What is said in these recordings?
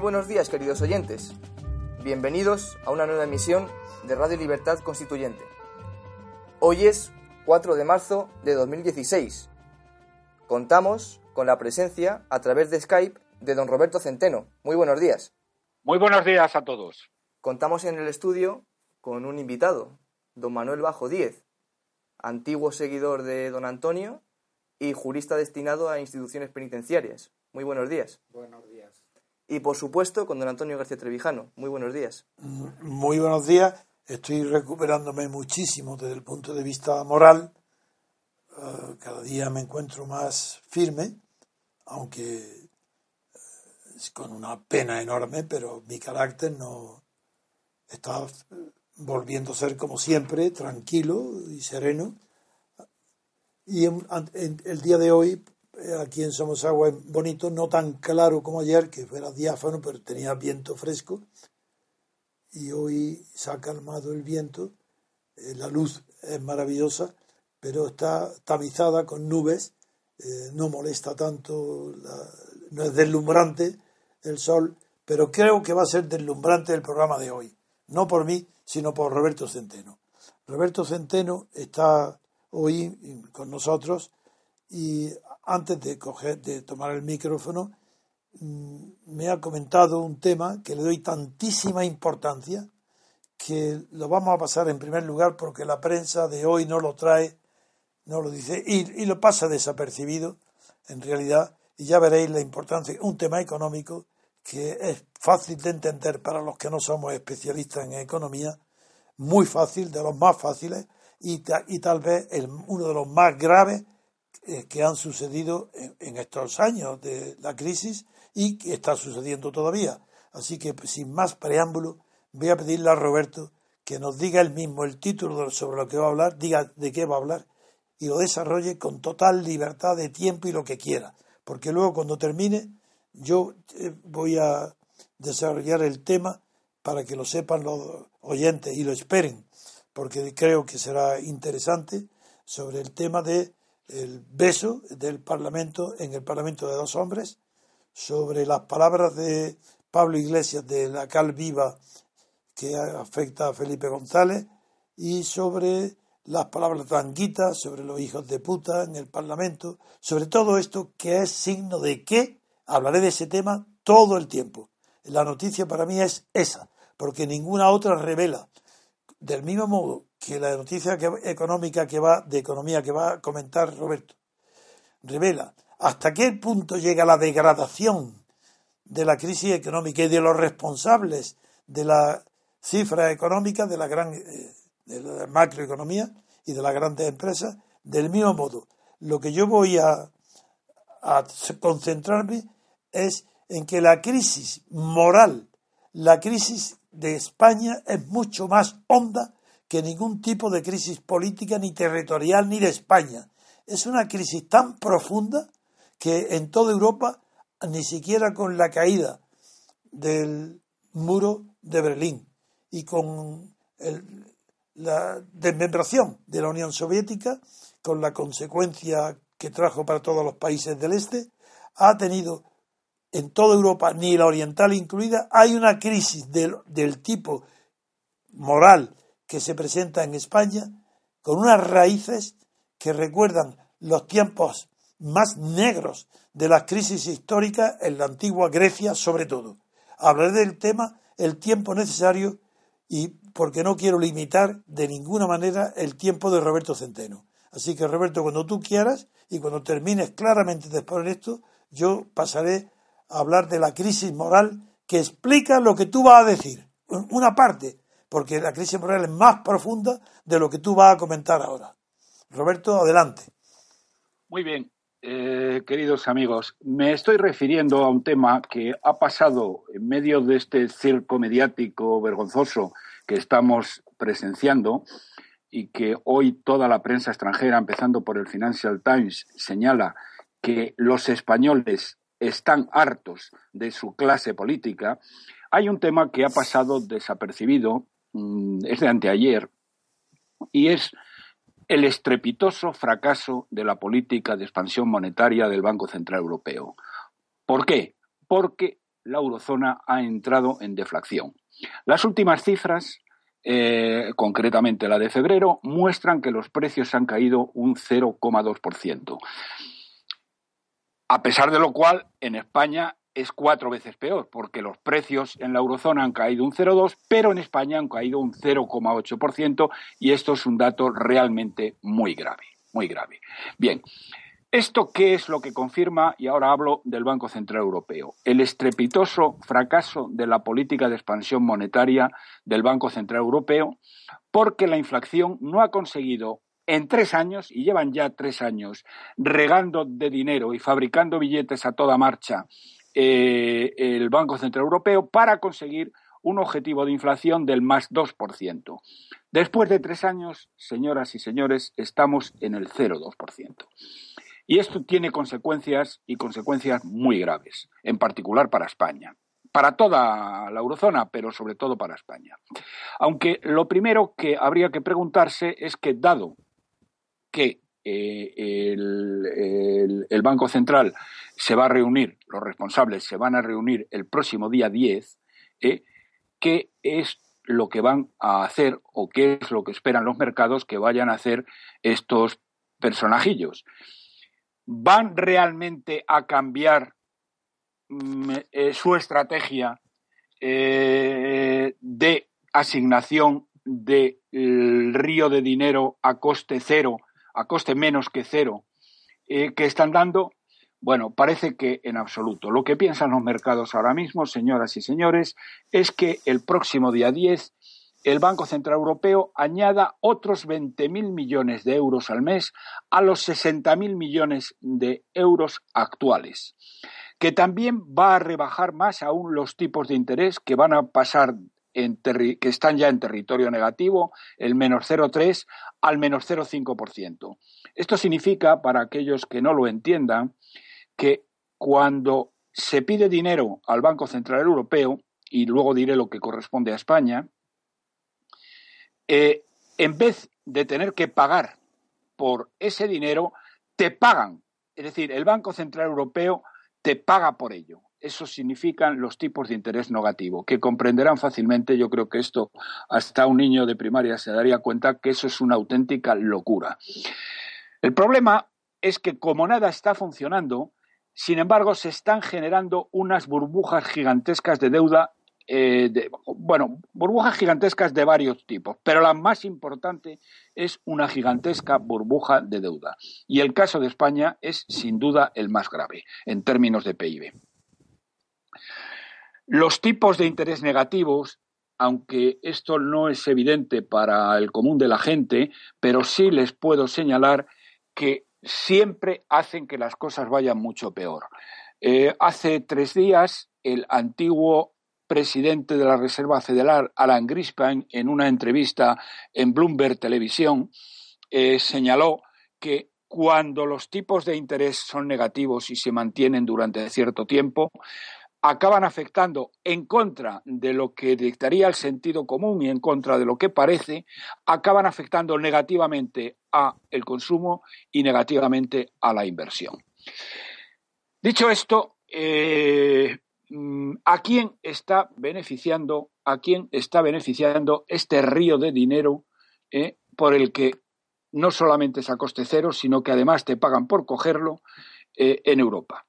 Muy buenos días, queridos oyentes. Bienvenidos a una nueva emisión de Radio Libertad Constituyente. Hoy es 4 de marzo de 2016. Contamos con la presencia a través de Skype de don Roberto Centeno. Muy buenos días. Muy buenos días a todos. Contamos en el estudio con un invitado, don Manuel Bajo Díez, antiguo seguidor de don Antonio y jurista destinado a instituciones penitenciarias. Muy buenos días. Buenos días. Y por supuesto con don Antonio García Trevijano. Muy buenos días. Muy buenos días. Estoy recuperándome muchísimo desde el punto de vista moral. Uh, cada día me encuentro más firme, aunque uh, con una pena enorme, pero mi carácter no está volviendo a ser como siempre, tranquilo y sereno. Y en, el día de hoy, aquí en Somosagua es bonito, no tan claro como ayer, que fuera diáfano, pero tenía viento fresco. Y hoy se ha calmado el viento, eh, la luz es maravillosa, pero está tamizada con nubes, eh, no molesta tanto, no es deslumbrante el sol, pero creo que va a ser deslumbrante el programa de hoy. No por mí, sino por Roberto Centeno. Roberto Centeno está hoy con nosotros y antes de, coger, de tomar el micrófono mm, me ha comentado un tema que le doy tantísima importancia que lo vamos a pasar en primer lugar porque la prensa de hoy no lo trae, no lo dice y, lo pasa desapercibido en realidad y ya veréis la importancia, un tema económico que es fácil de entender para los que no somos especialistas en economía, muy fácil, de los más fáciles y, y tal vez uno de los más graves eh, que han sucedido en, estos años de la crisis y que está sucediendo todavía. Así que sin más preámbulo, voy a pedirle a Roberto que nos diga él mismo el título sobre lo que va a hablar, diga de qué va a hablar y lo desarrolle con total libertad de tiempo y lo que quiera. Porque luego cuando termine yo eh, voy a desarrollar el tema para que lo sepan los oyentes y lo esperen, porque creo que será interesante sobre el tema de el beso del Parlamento en el Parlamento de dos hombres, sobre las palabras de Pablo Iglesias de la Cal Viva que afecta a Felipe González y sobre las palabras tanguitas sobre los hijos de puta en el Parlamento, sobre todo esto que es signo de qué hablaré de ese tema todo el tiempo. La noticia para mí es esa, porque ninguna otra revela, del mismo modo que la noticia económica que va, de economía que va a comentar Roberto, revela hasta qué punto llega la degradación de la crisis económica y de los responsables de la cifra económica de la gran eh, de la macroeconomía y de las grandes empresas, del mismo modo. Lo que yo voy a, a concentrarme es en que la crisis moral, la crisis de España es mucho más honda que ningún tipo de crisis política ni territorial ni de España. Es una crisis tan profunda que en toda Europa, ni siquiera con la caída del muro de Berlín y con el, la desmembración de la Unión Soviética, con la consecuencia que trajo para todos los países del este, ha tenido en toda Europa, ni la oriental incluida, hay una crisis del, del tipo moral que se presenta en España con unas raíces que recuerdan los tiempos más negros de las crisis históricas en la antigua Grecia sobre todo. Hablaré del tema el tiempo necesario y porque no quiero limitar de ninguna manera el tiempo de Roberto Centeno. Así que Roberto, cuando tú quieras y cuando termines claramente de exponer esto, yo pasaré hablar de la crisis moral que explica lo que tú vas a decir. Una parte, porque la crisis moral es más profunda de lo que tú vas a comentar ahora. Roberto, adelante. Muy bien, eh, queridos amigos, me estoy refiriendo a un tema que ha pasado en medio de este circo mediático vergonzoso que estamos presenciando y que hoy toda la prensa extranjera, empezando por el Financial Times, señala que los españoles están hartos de su clase política, hay un tema que ha pasado desapercibido, mm, es de anteayer, y es el estrepitoso fracaso de la política de expansión monetaria del Banco Central Europeo. ¿Por qué? Porque la eurozona ha entrado en deflación. Las últimas cifras, eh, concretamente la de febrero, muestran que los precios han caído un 0,2%. A pesar de lo cual, en España es cuatro veces peor, porque los precios en la eurozona han caído un 0,2, pero en España han caído un 0,8%, y esto es un dato realmente muy grave, muy grave. Bien, ¿Esto qué es lo que confirma? Y ahora hablo del Banco Central Europeo. El estrepitoso fracaso de la política de expansión monetaria del Banco Central Europeo, porque la inflación no ha conseguido en tres años, y llevan ya tres años, regando de dinero y fabricando billetes a toda marcha eh, el Banco Central Europeo para conseguir un objetivo de inflación del más 2%. Después de tres años, señoras y señores, estamos en el 0,2%. Y esto tiene consecuencias y consecuencias muy graves, en particular para España. Para toda la eurozona, pero sobre todo para España. Aunque lo primero que habría que preguntarse es que, dado que eh, el, Banco Central se va a reunir, los responsables se van a reunir el próximo día 10, eh, ¿qué es lo que van a hacer o qué es lo que esperan los mercados que vayan a hacer estos personajillos? van realmente a cambiar mm, eh, su estrategia de asignación del río de dinero a coste cero, a coste menos que cero, eh, que están dando? Bueno, parece que en absoluto. Lo que piensan los mercados ahora mismo, señoras y señores, es que el próximo día 10 el Banco Central Europeo añada otros 20.000 millones de euros al mes a los 60.000 millones de euros actuales, que también va a rebajar más aún los tipos de interés que van a pasar que están ya en territorio negativo, el menos 0,3 al menos 0,5%. Esto significa, para aquellos que no lo entiendan, que cuando se pide dinero al Banco Central Europeo, y luego diré lo que corresponde a España, eh, en vez de tener que pagar por ese dinero, te pagan. Es decir, el Banco Central Europeo te paga por ello. Eso significan los tipos de interés negativo, que comprenderán fácilmente. Yo creo que esto, hasta un niño de primaria se daría cuenta que eso es una auténtica locura. El problema es que como nada está funcionando, sin embargo, se están generando unas burbujas gigantescas de deuda eh, bueno, burbujas gigantescas de varios tipos, pero la más importante es una gigantesca burbuja de deuda. Y el caso de España es sin duda el más grave en términos de PIB. Los tipos de interés negativos, aunque esto no es evidente para el común de la gente, pero sí les puedo señalar que siempre hacen que las cosas vayan mucho peor. Eh, hace tres días, el antiguo presidente de la Reserva Federal, Alan Greenspan, en una entrevista en Bloomberg Televisión, eh, señaló que cuando los tipos de interés son negativos y se mantienen durante cierto tiempo, acaban afectando en contra de lo que dictaría el sentido común y en contra de lo que parece, acaban afectando negativamente a el consumo y negativamente a la inversión. Dicho esto, eh, Mm, ¿a quién está beneficiando, a quién está beneficiando este río de dinero eh, por el que no solamente es a coste cero, sino que además te pagan por cogerlo eh, en Europa?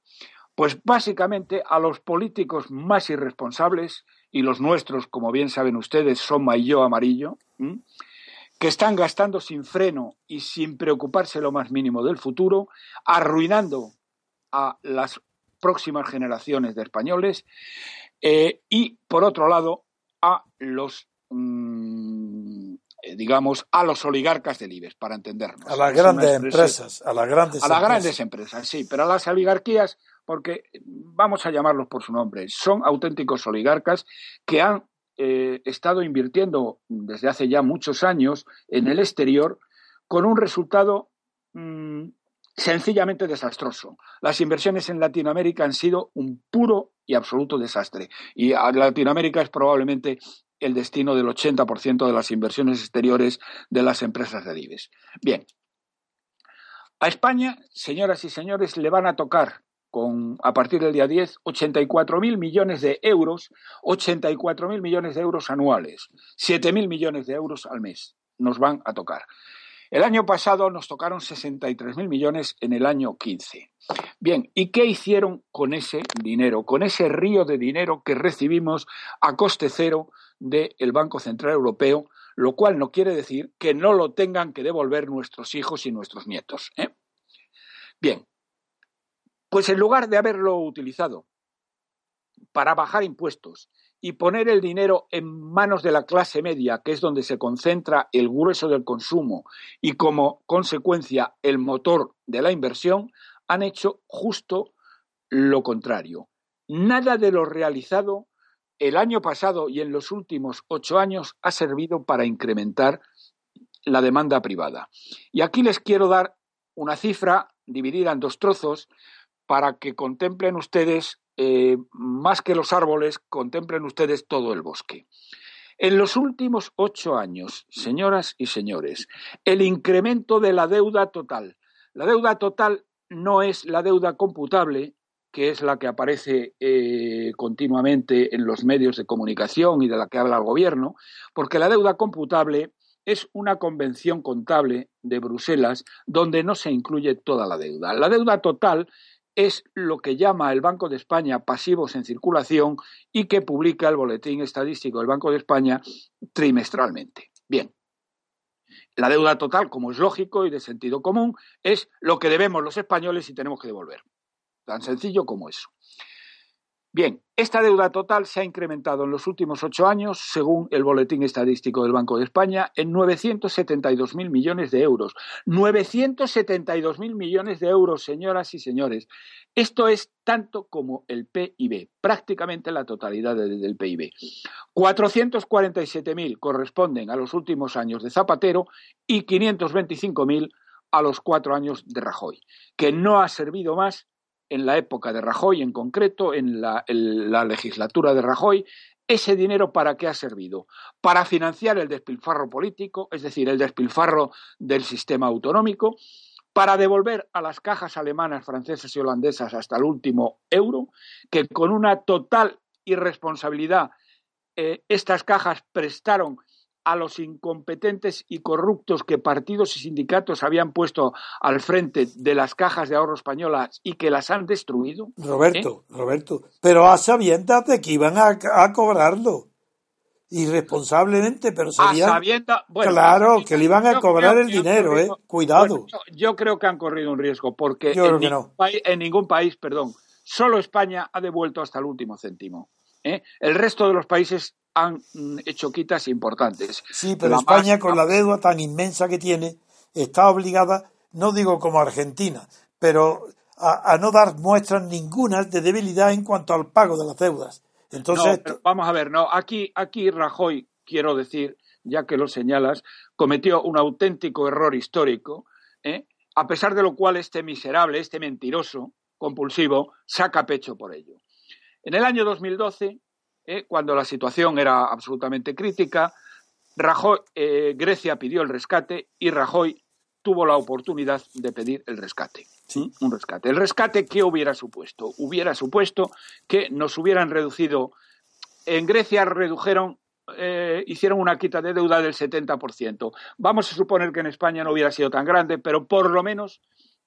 Pues básicamente a los políticos más irresponsables, y los nuestros, como bien saben ustedes, son mayo amarillo, que están gastando sin freno y sin preocuparse lo más mínimo del futuro, arruinando a las próximas generaciones de españoles eh, y, por otro lado, a los, mm, digamos, a los oligarcas del IBEX, para entendernos. A las grandes empresas, a las grandes A las grandes empresas, sí, pero a las oligarquías, porque vamos a llamarlos por su nombre, son auténticos oligarcas que han eh, estado invirtiendo desde hace ya muchos años en el exterior con un resultado mm, sencillamente desastroso. Las inversiones en Latinoamérica han sido un puro y absoluto desastre. Y Latinoamérica es probablemente el destino del 80% de las inversiones exteriores de las empresas de IBEX. Bien. A España, señoras y señores, le van a tocar con, a partir del día 10, 84.000 millones de euros, 84.000 millones de euros anuales, 7.000 millones de euros al mes nos van a tocar. El año pasado nos tocaron 63.000 millones en el año 15. Bien, ¿y qué hicieron con ese dinero, con ese río de dinero que recibimos a coste cero del Banco Central Europeo, lo cual no quiere decir que no lo tengan que devolver nuestros hijos y nuestros nietos? ¿eh? Bien, pues en lugar de haberlo utilizado para bajar impuestos y poner el dinero en manos de la clase media, que es donde se concentra el grueso del consumo y como consecuencia el motor de la inversión, han hecho justo lo contrario. Nada de lo realizado el año pasado y en los últimos ocho años ha servido para incrementar la demanda privada. Y aquí les quiero dar una cifra dividida en dos trozos para que contemplen ustedes, eh, más que los árboles, contemplen ustedes todo el bosque. En los últimos ocho años, señoras y señores, el incremento de la deuda total. La deuda total no es la deuda computable, que es la que aparece eh, continuamente en los medios de comunicación y de la que habla el gobierno, porque la deuda computable es una convención contable de Bruselas donde no se incluye toda la deuda. La deuda total es lo que llama el Banco de España pasivos en circulación y que publica el Boletín Estadístico del Banco de España trimestralmente. Bien, la deuda total, como es lógico y de sentido común, es lo que debemos los españoles y tenemos que devolver. Tan sencillo como eso. Bien, esta deuda total se ha incrementado en los últimos ocho años, según el Boletín Estadístico del Banco de España, en 972.000 millones de euros. 972.000 millones de euros, señoras y señores. Esto es tanto como el PIB, prácticamente la totalidad del PIB. 447.000 corresponden a los últimos años de Zapatero y 525.000 a los cuatro años de Rajoy, que no ha servido más en la época de Rajoy, en concreto, en la, legislatura de Rajoy, ¿Ese dinero para qué ha servido? Para financiar el despilfarro político, es decir, el despilfarro del sistema autonómico, para devolver a las cajas alemanas, francesas y holandesas hasta el último euro, que con una total irresponsabilidad eh, estas cajas prestaron a los incompetentes y corruptos que partidos y sindicatos habían puesto al frente de las cajas de ahorro españolas y que las han destruido? Roberto, ¿Eh? Roberto, pero a sabiendas de que iban a, cobrarlo irresponsablemente, pero serían... A claro, que le iban a cobrar el dinero, ¿eh? Cuidado. yo, creo que han corrido un riesgo, porque en, ningún país, en ningún país, perdón, solo España ha devuelto hasta el último céntimo. ¿eh? El resto de los países han mm, hecho quitas importantes. Sí, pero España, con la deuda tan inmensa que tiene, está obligada, no digo como Argentina, pero a, no dar muestras ninguna de debilidad en cuanto al pago de las deudas. Entonces, vamos a ver, no, aquí, aquí Rajoy, quiero decir, ya que lo señalas, cometió un auténtico error histórico, ¿eh? a pesar de lo cual este miserable, este mentiroso, compulsivo, saca pecho por ello. En el año 2012, eh, cuando la situación era absolutamente crítica, Rajoy, eh, Grecia pidió el rescate y Rajoy tuvo la oportunidad de pedir el rescate. ¿Sí? Un rescate. ¿El rescate qué hubiera supuesto? Hubiera supuesto que nos hubieran reducido. En Grecia redujeron, eh, hicieron una quita de deuda del 70%. Vamos a suponer que en España no hubiera sido tan grande, pero por lo menos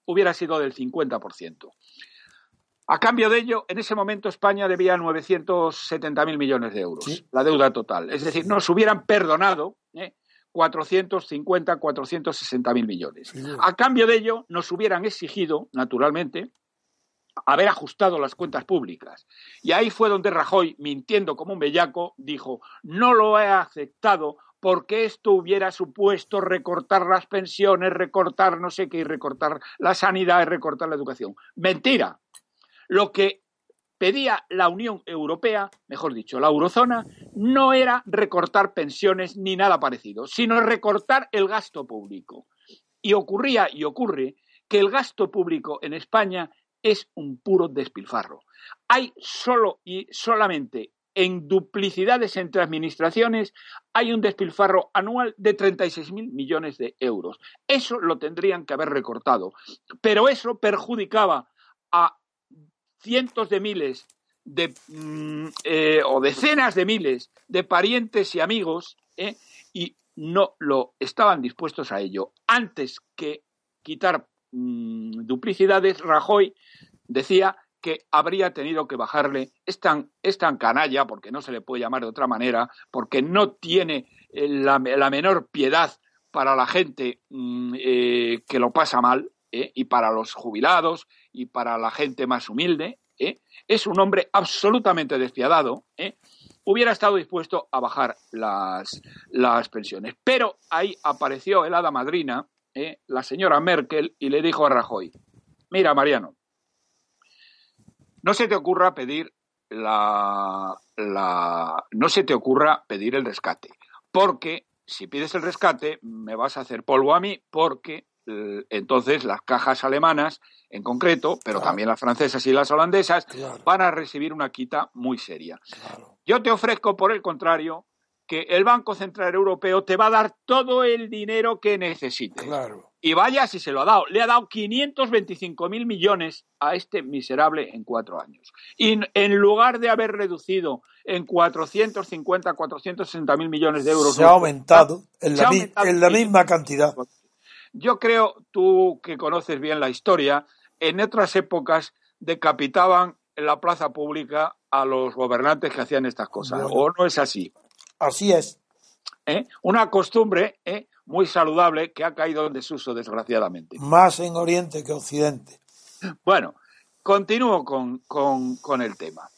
hubiera sido del 50%. A cambio de ello, en ese momento España debía 970.000 millones de euros, la deuda total. Es decir, nos hubieran perdonado ¿eh? 450, 460.000 millones. A cambio de ello, nos hubieran exigido, naturalmente, haber ajustado las cuentas públicas. Y ahí fue donde Rajoy, mintiendo como un bellaco, dijo, no lo he aceptado porque esto hubiera supuesto recortar las pensiones, recortar no sé qué, y recortar la sanidad y recortar la educación. Mentira, lo que pedía la Unión Europea, mejor dicho, la eurozona, no era recortar pensiones ni nada parecido, sino recortar el gasto público. Y ocurría y ocurre que el gasto público en España es un puro despilfarro. Hay solo y solamente en duplicidades entre administraciones hay un despilfarro anual de 36.000 millones de euros. Eso lo tendrían que haber recortado. Pero eso perjudicaba a cientos de miles de, mm, eh, o decenas de miles de parientes y amigos ¿eh? y no lo estaban dispuestos a ello. Antes que quitar mm, duplicidades, Rajoy decía que habría tenido que bajarle, es tan, canalla, porque no se le puede llamar de otra manera, porque no tiene eh, la, menor piedad para la gente mm, que lo pasa mal, y para los jubilados, y para la gente más humilde, es un hombre absolutamente despiadado, ¿eh? hubiera estado dispuesto a bajar las, las, pensiones. Pero ahí apareció el hada madrina, ¿eh? la señora Merkel, y le dijo a Rajoy, mira, Mariano, no se te ocurra pedir la, la, no se te ocurra pedir el rescate, porque si pides el rescate me vas a hacer polvo a mí, porque eh, entonces las cajas alemanas en concreto, pero también las francesas y las holandesas, van a recibir una quita muy seria. Yo te ofrezco, por el contrario, que el Banco Central Europeo te va a dar todo el dinero que necesites. Y vaya si se lo ha dado. Le ha dado 525 mil millones a este miserable en cuatro años. Y en lugar de haber reducido en 450, 460 mil millones de euros. Se ha aumentado en la misma cantidad. Yo creo, tú que conoces bien la historia, en otras épocas decapitaban en la plaza pública a los gobernantes que hacían estas cosas. ¿O no es así? Así es. ¿Eh? Una costumbre ¿eh? muy saludable que ha caído en desuso, desgraciadamente. Más en Oriente que Occidente. Bueno, continúo con, el tema.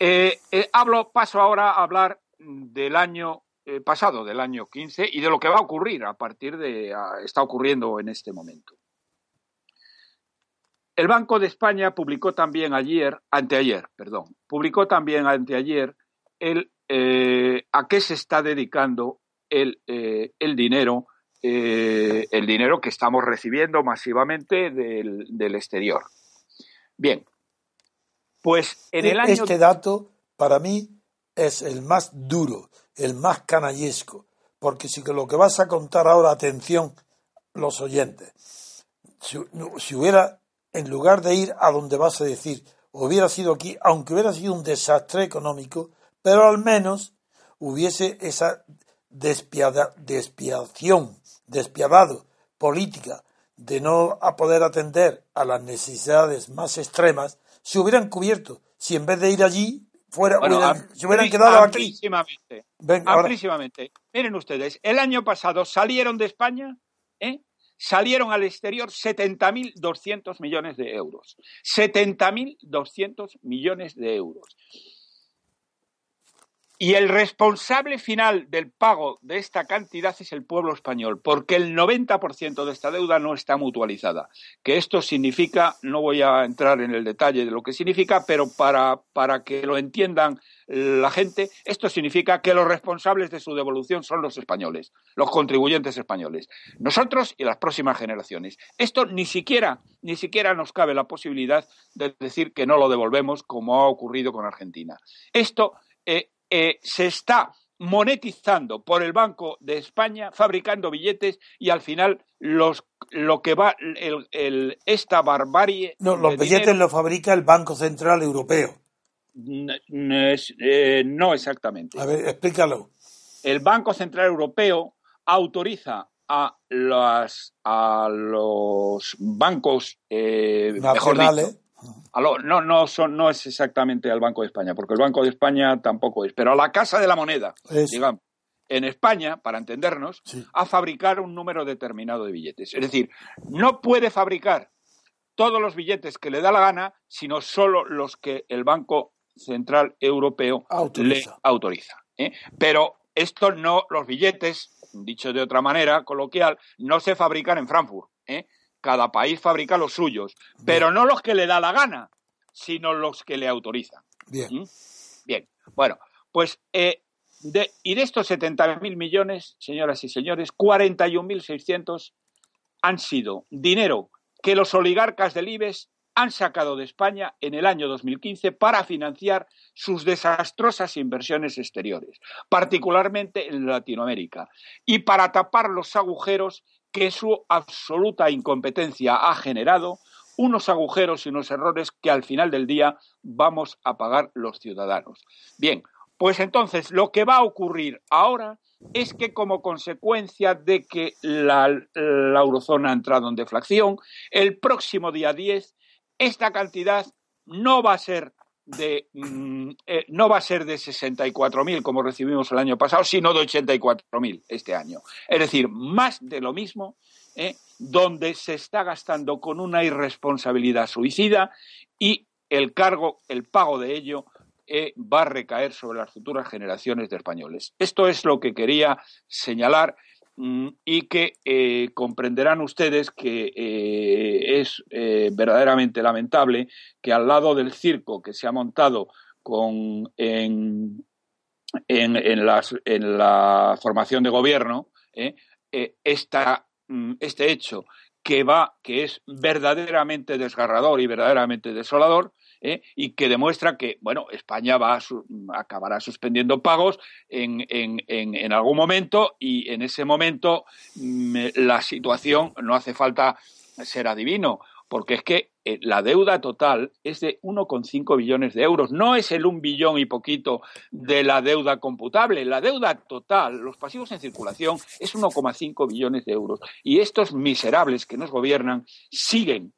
Eh, hablo, paso ahora a hablar del año eh, pasado, del año 15, y de lo que va a ocurrir a partir de, está ocurriendo en este momento. El Banco de España publicó también ayer, anteayer, perdón, publicó también anteayer el, eh, a qué se está dedicando el, eh, el dinero, el dinero que estamos recibiendo masivamente del, del exterior. Bien, pues en el año... Este dato, para mí, es el más duro el más canallesco, porque si que lo que vas a contar ahora, atención, los oyentes, si, hubiera, en lugar de ir a donde vas a decir, hubiera sido aquí, aunque hubiera sido un desastre económico, pero al menos hubiese esa despiada, despiación, despiadado política de no poder atender a las necesidades más extremas, se hubieran cubierto. Si en vez de ir allí, fuera, se hubieran quedado aquí. amplísimamente. Miren ustedes, el año pasado salieron de España, ¿eh? salieron al exterior 70.200 millones de euros. 70.200 millones de euros. Y el responsable final del pago de esta cantidad es el pueblo español, porque el 90% de esta deuda no está mutualizada. Que esto significa, no voy a entrar en el detalle de lo que significa, pero para, para que lo entiendan la gente, esto significa que los responsables de su devolución son los españoles, los contribuyentes españoles, nosotros y las próximas generaciones. Esto ni siquiera, ni siquiera nos cabe la posibilidad de decir que no lo devolvemos como ha ocurrido con Argentina. Esto eh, eh, se está monetizando por el Banco de España, fabricando billetes y al final los lo que va el, esta barbarie. No, los billetes los fabrica el Banco Central Europeo. Eh, no, exactamente. A ver, explícalo. El Banco Central Europeo autoriza a las a los bancos eh, nacionales no, no, son, no es exactamente al Banco de España, porque el Banco de España tampoco es, pero a la Casa de la Moneda, digamos, en España, para entendernos, a fabricar un número determinado de billetes. Es decir, no puede fabricar todos los billetes que le da la gana, sino solo los que el Banco Central Europeo le autoriza. ¿eh? Pero esto no, los billetes, dicho de otra manera, coloquial, no se fabrican en Frankfurt. ¿eh? Cada país fabrica los suyos, pero no los que le da la gana, sino los que le autorizan. Bien. ¿Mm? Bien. Bueno, pues, eh, de, y de estos 70.000 millones, señoras y señores, 41.600 han sido dinero que los oligarcas del IBEX han sacado de España en el año 2015 para financiar sus desastrosas inversiones exteriores, particularmente en Latinoamérica, y para tapar los agujeros que su absoluta incompetencia ha generado unos agujeros y unos errores que al final del día vamos a pagar los ciudadanos. Bien, pues entonces lo que va a ocurrir ahora es que como consecuencia de que la, eurozona ha entrado en deflación, el próximo día 10 esta cantidad no va a ser de mm, eh, no va a ser de 64.000 como recibimos el año pasado, sino de 84.000 este año. Es decir, más de lo mismo, ¿eh? donde se está gastando con una irresponsabilidad suicida y el cargo, el pago de ello eh, va a recaer sobre las futuras generaciones de españoles. Esto es lo que quería señalar y que eh, comprenderán ustedes que eh, es verdaderamente lamentable que al lado del circo que se ha montado con, en, en, la formación de gobierno, esta, mm, este hecho que va, que es verdaderamente desgarrador y verdaderamente desolador, ¿eh? y que demuestra que, bueno, España va a acabará suspendiendo pagos en, en, en, algún momento y en ese momento mm, la situación no hace falta ser adivino, porque es que eh, la deuda total es de 1,5 billones de euros, no es el un billón y poquito de la deuda computable. La deuda total, los pasivos en circulación, es 1,5 billones de euros. Y estos miserables que nos gobiernan siguen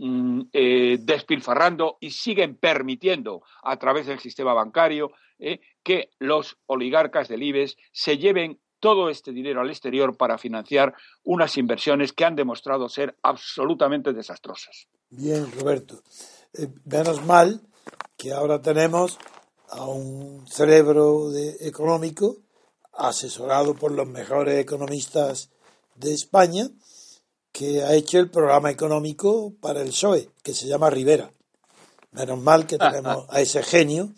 eh, despilfarrando y siguen permitiendo a través del sistema bancario eh, que los oligarcas del IBEX se lleven todo este dinero al exterior para financiar unas inversiones que han demostrado ser absolutamente desastrosas. Bien, Roberto. Eh, menos mal que ahora tenemos a un cerebro económico asesorado por los mejores economistas de España que ha hecho el programa económico para el PSOE, que se llama Rivera. Menos mal que tenemos a ese genio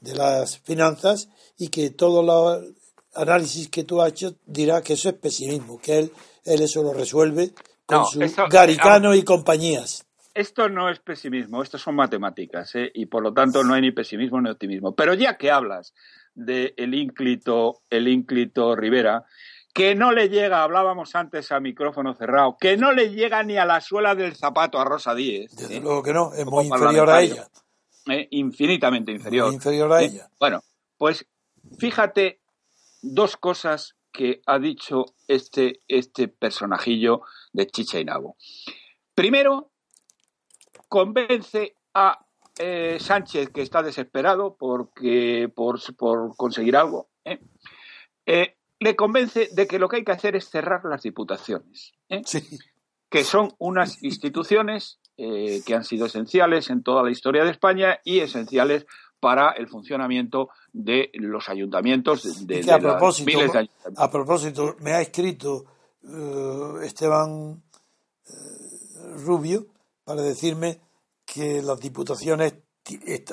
de las finanzas y que todo el análisis que tú has hecho dirá que eso es pesimismo, que él, él eso lo resuelve con su Garicano y compañías. Esto no es pesimismo, esto son matemáticas, ¿eh? y por lo tanto no hay ni pesimismo ni optimismo. Pero ya que hablas de el ínclito, el ínclito Rivera, que no le llega, hablábamos antes a micrófono cerrado, que no le llega ni a la suela del zapato a Rosa Díez. Desde ¿eh? luego que no, es muy inferior a ella. ¿eh? infinitamente inferior. inferior a ¿Eh? ella. Bueno, pues fíjate dos cosas que ha dicho este, este personajillo de Chicha y Nabo. Primero, convence a Sánchez, que está desesperado porque, por, por conseguir algo, ¿eh? Le convence de que lo que hay que hacer es cerrar las diputaciones, ¿eh? que son unas instituciones eh, que han sido esenciales en toda la historia de España y esenciales para el funcionamiento de los ayuntamientos de, a propósito, A propósito, me ha escrito eh, Esteban Rubio para decirme que las diputaciones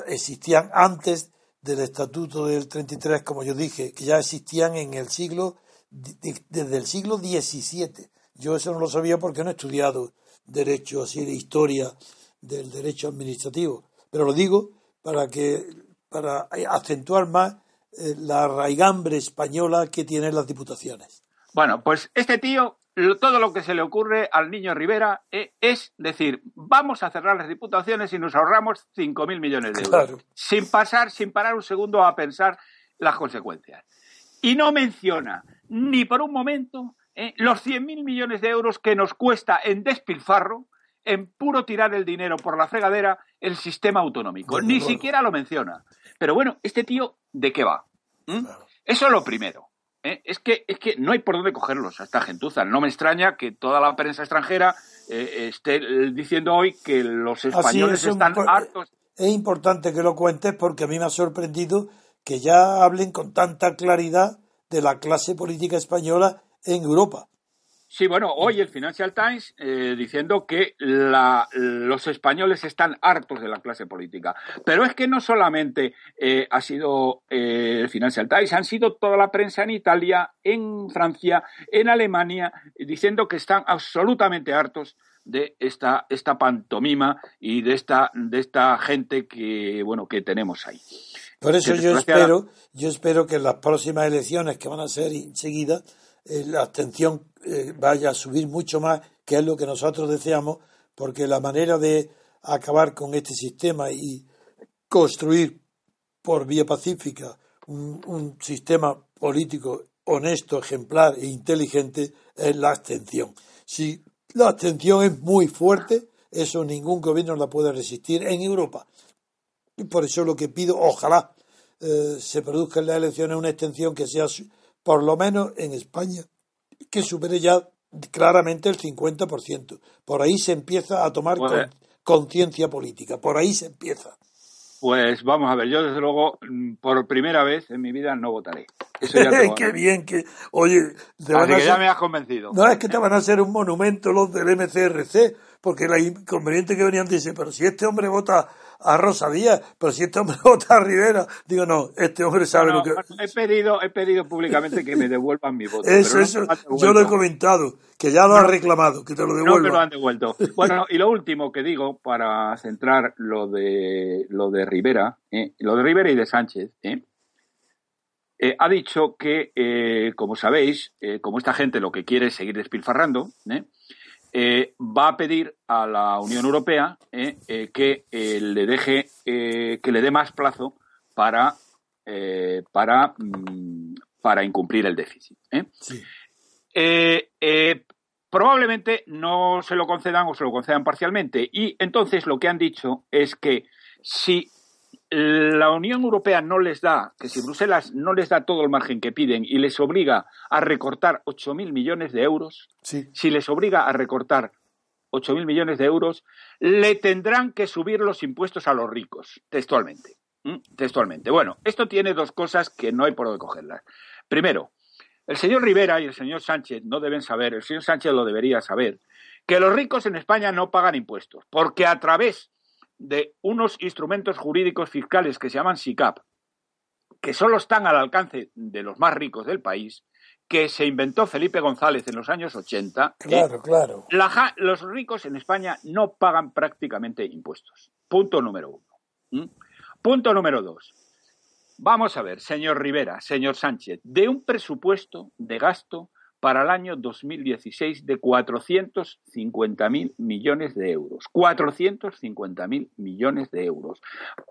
existían antes del Estatuto del 33, como yo dije, que ya existían en el siglo, desde el siglo XVII. Yo eso no lo sabía porque no he estudiado derecho, así de historia del derecho administrativo, pero lo digo para que para acentuar más eh, la raigambre española que tienen las diputaciones. Bueno, pues este tío todo lo que se le ocurre al niño Rivera eh, es decir, vamos a cerrar las diputaciones y nos ahorramos 5.000 millones de euros. Sin pasar, sin parar un segundo a pensar las consecuencias. Y no menciona ni por un momento eh, los 100.000 millones de euros que nos cuesta en despilfarro, en puro tirar el dinero por la fregadera, el sistema autonómico. ni siquiera lo menciona. Pero bueno, este tío, ¿de qué va? ¿Mm? Eso es lo primero. ¿Eh? es, que, es que no hay por dónde cogerlos a esta gentuza. No me extraña que toda la prensa extranjera eh, esté diciendo hoy que los españoles están hartos. Es importante que lo cuentes porque a mí me ha sorprendido que ya hablen con tanta claridad de la clase política española en Europa. Sí, bueno, hoy el Financial Times eh, diciendo que los españoles están hartos de la clase política. Pero es que no solamente eh, ha sido eh, el Financial Times, han sido toda la prensa en Italia, en Francia, en Alemania, diciendo que están absolutamente hartos de esta, esta pantomima y de esta, de esta gente que, bueno, que tenemos ahí. Por eso yo espero, yo espero que en las próximas elecciones que van a ser enseguida, la abstención eh, vaya a subir mucho más, que es lo que nosotros deseamos, porque la manera de acabar con este sistema y construir por vía pacífica un, un sistema político honesto, ejemplar e inteligente es la abstención. Si la abstención es muy fuerte, eso ningún gobierno la puede resistir en Europa. Y por eso lo que pido, ojalá eh, se produzca en las elecciones una extensión que sea, por lo menos en España, que supere ya claramente el 50%. Por ahí se empieza a tomar conciencia política, por ahí se empieza. Pues vamos a ver, yo desde luego mm, por primera vez en mi vida no votaré. Eso ya Qué bien que, oye, te van a que ya me has convencido. No, es que te van a hacer un monumento los del MCRC, porque la inconveniente que venían dice, pero si este hombre vota a Rosa Díaz, pero si este hombre vota a Rivera, digo, no, este hombre sabe lo que... He pedido, he pedido públicamente que me devuelvan mi voto. Eso, eso, yo lo he comentado, que ya lo has reclamado, que te lo devuelvan. No me lo han devuelto. Bueno, y lo último que digo, para centrar lo de, lo de Rivera, ¿eh? lo de Rivera y de Sánchez, ¿eh? Eh, ha dicho que, como sabéis, como esta gente lo que quiere es seguir despilfarrando, ¿eh? Va a pedir a la Unión Europea eh, eh, que le deje que le dé más plazo para para mm, para incumplir el déficit. probablemente no se lo concedan o se lo concedan parcialmente y entonces lo que han dicho es que si la Unión Europea no les da, que si Bruselas no les da todo el margen que piden y les obliga a recortar 8.000 millones de euros, si les obliga a recortar 8.000 millones de euros, le tendrán que subir los impuestos a los ricos, textualmente. Textualmente. Bueno, esto tiene dos cosas que no hay por dónde cogerlas. Primero, el señor Rivera y el señor Sánchez no deben saber, el señor Sánchez lo debería saber, que los ricos en España no pagan impuestos, porque a través de unos instrumentos jurídicos fiscales que se llaman SICAP, que solo están al alcance de los más ricos del país, que se inventó Felipe González en los años 80. Claro, claro. los ricos en España no pagan prácticamente impuestos. Punto número uno. Punto número dos. Vamos a ver, señor Rivera, señor Sánchez, de un presupuesto de gasto para el año 2016 de 450.000 millones de euros. 450.000 millones de euros.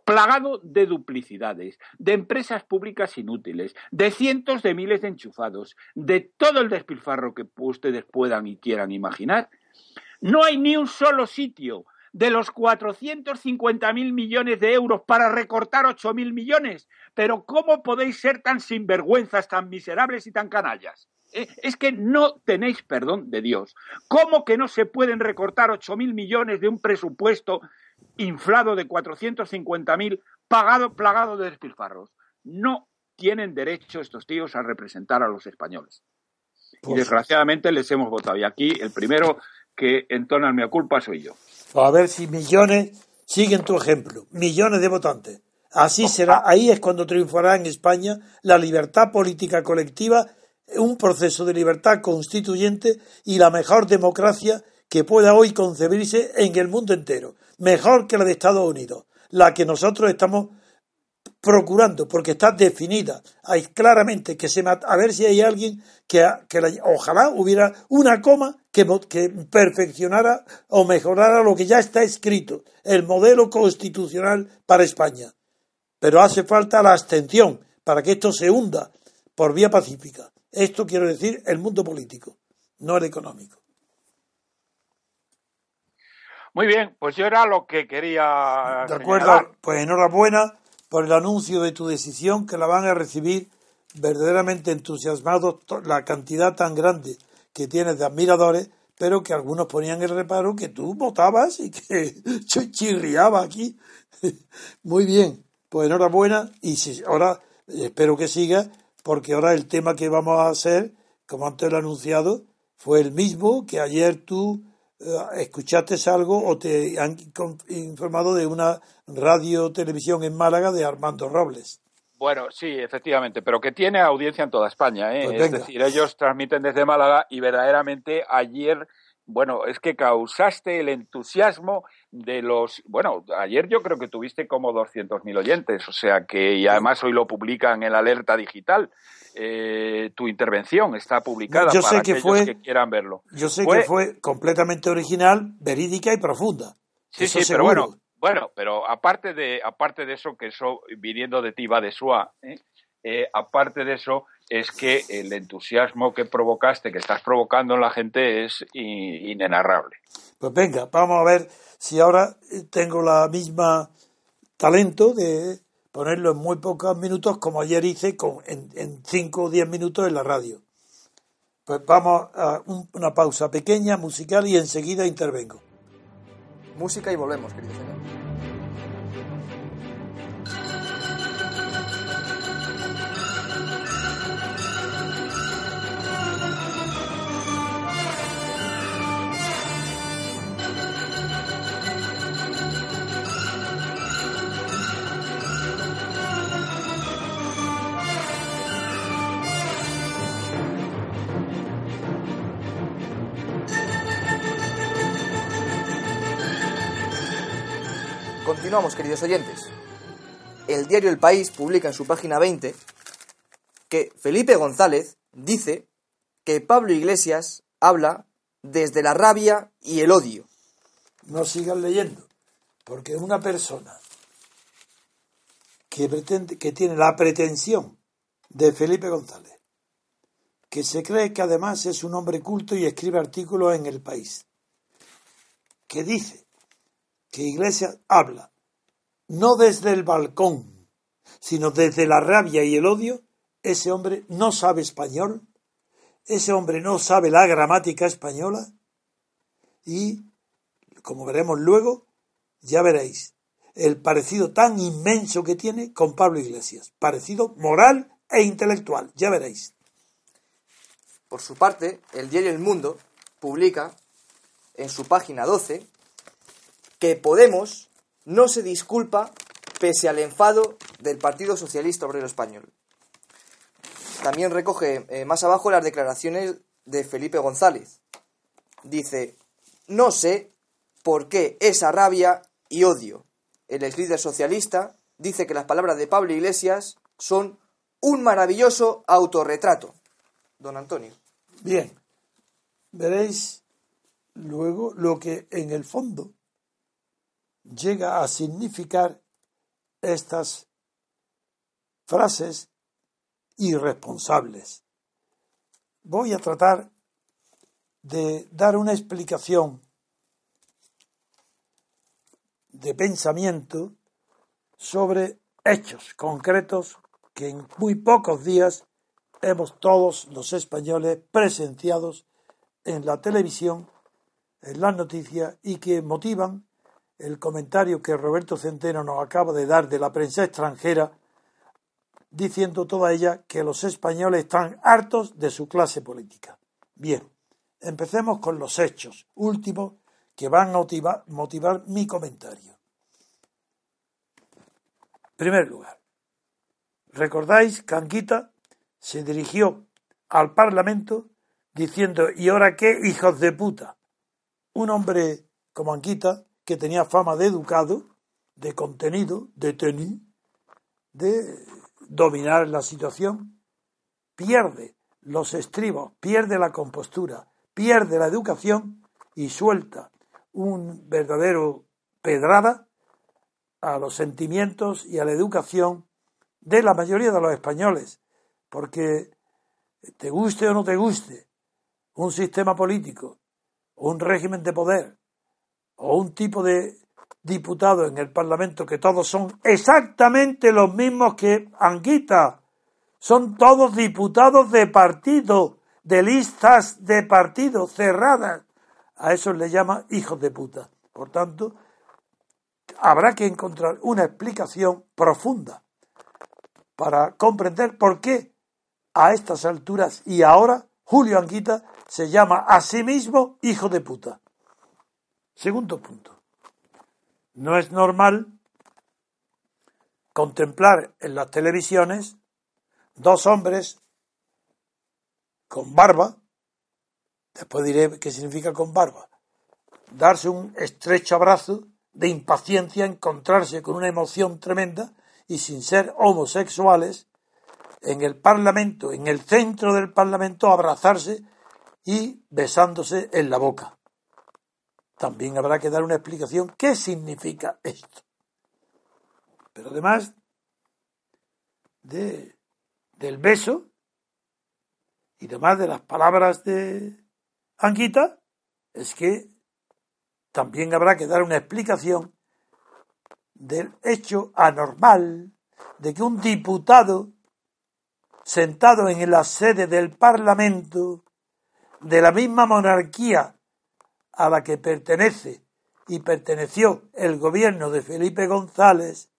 Plagado de duplicidades, de empresas públicas inútiles, de cientos de miles de enchufados, de todo el despilfarro que ustedes puedan y quieran imaginar. No hay ni un solo sitio de los 450.000 millones de euros para recortar 8.000 millones. Pero ¿cómo podéis ser tan sinvergüenzas, tan miserables y tan canallas? Eh, es que no tenéis perdón de Dios. ¿Cómo que no se pueden recortar 8.000 millones de un presupuesto inflado de 450.000 pagado, plagado de despilfarros? No tienen derecho estos tíos a representar a los españoles. Y pues desgraciadamente les hemos votado. Y aquí el primero que entona mi culpa soy yo. A ver si millones siguen tu ejemplo. Millones de votantes. Así será. Ahí es cuando triunfará en España la libertad política colectiva un proceso de libertad constituyente y la mejor democracia que pueda hoy concebirse en el mundo entero, mejor que la de Estados Unidos, la que nosotros estamos procurando, porque está definida. Hay claramente que se a ver si hay alguien que, que ojalá hubiera una coma que, que perfeccionara o mejorara lo que ya está escrito, el modelo constitucional para España. Pero hace falta la abstención para que esto se hunda por vía pacífica. Esto quiero decir el mundo político, no el económico. Muy bien, pues yo era lo que quería. De acuerdo, pues enhorabuena por el anuncio de tu decisión, que la van a recibir verdaderamente entusiasmados la cantidad tan grande que tienes de admiradores, pero que algunos ponían el reparo que tú votabas y que chirriaba aquí. Muy bien, pues enhorabuena y si, ahora espero que siga porque ahora el tema que vamos a hacer, como antes lo he anunciado, fue el mismo que ayer tú eh, escuchaste algo o te han informado de una radio televisión en Málaga de Armando Robles. Bueno, sí, efectivamente, pero que tiene audiencia en toda España. ¿eh? Pues es decir, ellos transmiten desde Málaga y verdaderamente ayer bueno, es que causaste el entusiasmo de los, bueno, ayer yo creo que tuviste como 200.000 oyentes, o sea que, y además hoy lo publican en la alerta digital. Eh, tu intervención está publicada yo para sé que aquellos fue, que quieran verlo. Yo sé que fue completamente original, verídica y profunda. Sí, sí, pero bueno, bueno, pero aparte de, aparte de eso, que eso viniendo de ti va de suá, ¿eh? Eh, aparte de eso, es que el entusiasmo que provocaste, que estás provocando en la gente, es inenarrable. Pues venga, vamos a ver si ahora tengo la misma talento de ponerlo en muy pocos minutos como ayer hice con, en 5 o 10 minutos en la radio. Pues vamos a una pausa pequeña, musical, y enseguida intervengo. Música y volvemos, querido señor. Oyentes. El diario El País publica en su página 20 que Felipe González dice que Pablo Iglesias habla desde la rabia y el odio. No sigan leyendo, porque una persona que, pretende, que tiene la pretensión de Felipe González, que se cree que además es un hombre culto y escribe artículos en El País, que dice que Iglesias habla no desde el balcón, sino desde la rabia y el odio, ese hombre no sabe español, ese hombre no sabe la gramática española y, como veremos luego, ya veréis el parecido tan inmenso que tiene con Pablo Iglesias, parecido moral e intelectual, ya veréis. Por su parte, el diario El Mundo publica en su página 12 que Podemos no se disculpa pese al enfado del Partido Socialista Obrero Español. También recoge eh, más abajo las declaraciones de Felipe González. Dice, no sé por qué esa rabia y odio. El ex líder socialista dice que las palabras de Pablo Iglesias son un maravilloso autorretrato. Don Antonio. Bien, veréis luego lo que en el fondo llega a significar estas frases irresponsables. Voy a tratar de dar una explicación de pensamiento sobre hechos concretos que en muy pocos días hemos todos los españoles presenciados en la televisión, en las noticias y que motivan el comentario que Roberto Centeno nos acaba de dar de la prensa extranjera, diciendo toda ella que los españoles están hartos de su clase política. Bien, empecemos con los hechos últimos que van a motivar, motivar mi comentario. En primer lugar, ¿recordáis que Anguita se dirigió al Parlamento diciendo, ¿y ahora qué, hijos de puta? Un hombre como Anguita que tenía fama de educado, de contenido, de tenue, de dominar la situación, pierde los estribos, pierde la compostura, pierde la educación y suelta un verdadero pedrada a los sentimientos y a la educación de la mayoría de los españoles, porque te guste o no te guste un sistema político, un régimen de poder, o un tipo de diputado en el Parlamento que todos son exactamente los mismos que Anguita. Son todos diputados de partido, de listas de partido cerradas. A eso le llama hijos de puta. Por tanto, habrá que encontrar una explicación profunda para comprender por qué a estas alturas y ahora Julio Anguita se llama a sí mismo hijo de puta. Segundo punto. No es normal contemplar en las televisiones dos hombres con barba después diré qué significa con barba, darse un estrecho abrazo de impaciencia, encontrarse con una emoción tremenda y sin ser homosexuales, en el Parlamento, en el centro del Parlamento, abrazarse y besándose en la boca. También habrá que dar una explicación qué significa esto. Pero además de, del beso y además de las palabras de Anguita, es que también habrá que dar una explicación del hecho anormal de que un diputado sentado en la sede del Parlamento de la misma monarquía a la que pertenece y perteneció el gobierno de Felipe González,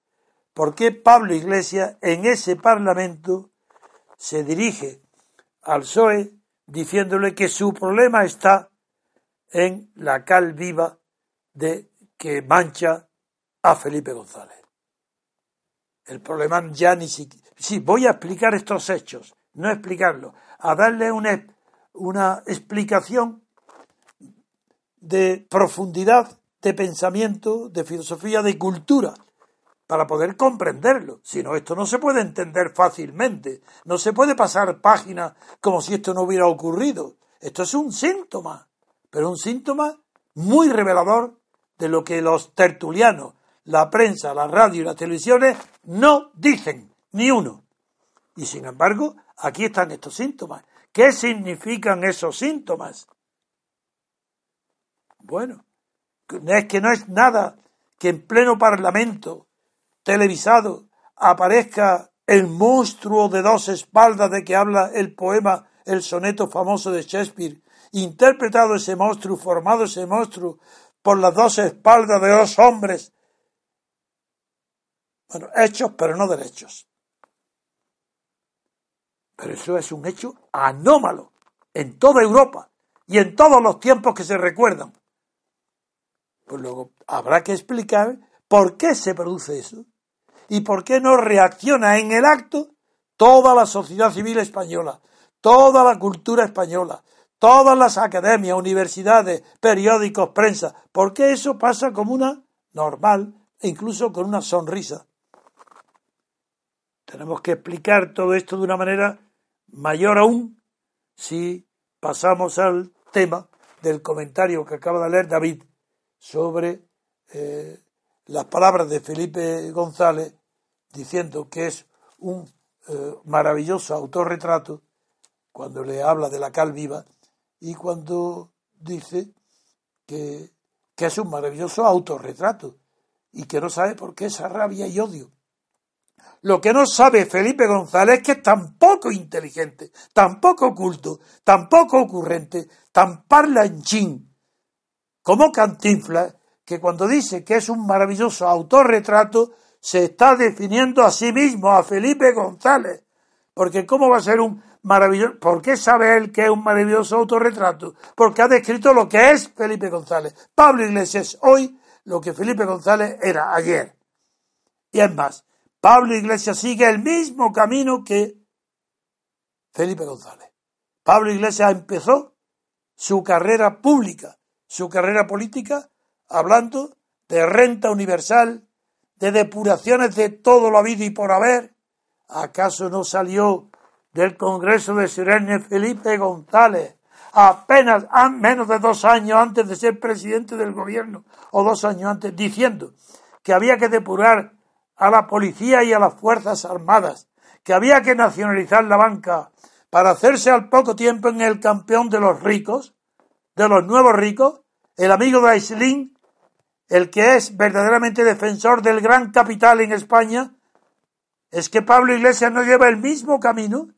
¿por qué Pablo Iglesias en ese Parlamento se dirige al PSOE diciéndole que su problema está en la cal viva de que mancha a Felipe González. El problema ya ni siquiera... Sí, voy a explicar estos hechos, no explicarlo, a darle una, una explicación de profundidad, de pensamiento, de filosofía, de cultura, para poder comprenderlo. Si no, esto no se puede entender fácilmente. No se puede pasar página como si esto no hubiera ocurrido. Esto es un síntoma, pero un síntoma muy revelador de lo que los tertulianos, la prensa, la radio y las televisiones no dicen, ni uno. Y sin embargo, aquí están estos síntomas. ¿Qué significan esos síntomas? Bueno, es que no es nada que en pleno parlamento televisado aparezca el monstruo de dos espaldas de que habla el poema, el soneto famoso de Shakespeare, interpretado ese monstruo, formado ese monstruo por las dos espaldas de dos hombres. Bueno, hechos pero no derechos. Pero eso es un hecho anómalo en toda Europa y en todos los tiempos que se recuerdan. Pues luego habrá que explicar por qué se produce eso y por qué no reacciona en el acto toda la sociedad civil española, toda la cultura española, todas las academias, universidades, periódicos, prensa, porque eso pasa como una normal e incluso con una sonrisa. Tenemos que explicar todo esto de una manera mayor aún si pasamos al tema del comentario que acaba de leer David sobre eh, las palabras de Felipe González diciendo que es un eh, maravilloso autorretrato cuando le habla de la cal viva y cuando dice que, que es un maravilloso autorretrato y que no sabe por qué esa rabia y odio. Lo que no sabe Felipe González es que es tan poco inteligente, tan poco culto, tan poco ocurrente, tan parlanchín como Cantinflas, que cuando dice que es un maravilloso autorretrato, se está definiendo a sí mismo, a Felipe González. Porque ¿cómo va a ser un maravilloso. ¿Por qué sabe él que es un maravilloso autorretrato? Porque ha descrito lo que es Felipe González. Pablo Iglesias hoy lo que Felipe González era ayer. Y es más, Pablo Iglesias sigue el mismo camino que Felipe González. Pablo Iglesias empezó su carrera pública, su carrera política, hablando de renta universal, de depuraciones de todo lo habido y por haber. ¿Acaso no salió del Congreso de Sirene Felipe González, apenas menos de dos años antes de ser presidente del gobierno, o dos años antes, diciendo que había que depurar a la policía y a las Fuerzas Armadas, que había que nacionalizar la banca para hacerse al poco tiempo en el campeón de los ricos, de los nuevos ricos, el amigo de Aislin, el que es verdaderamente defensor del gran capital en España, es que Pablo Iglesias no lleva el mismo camino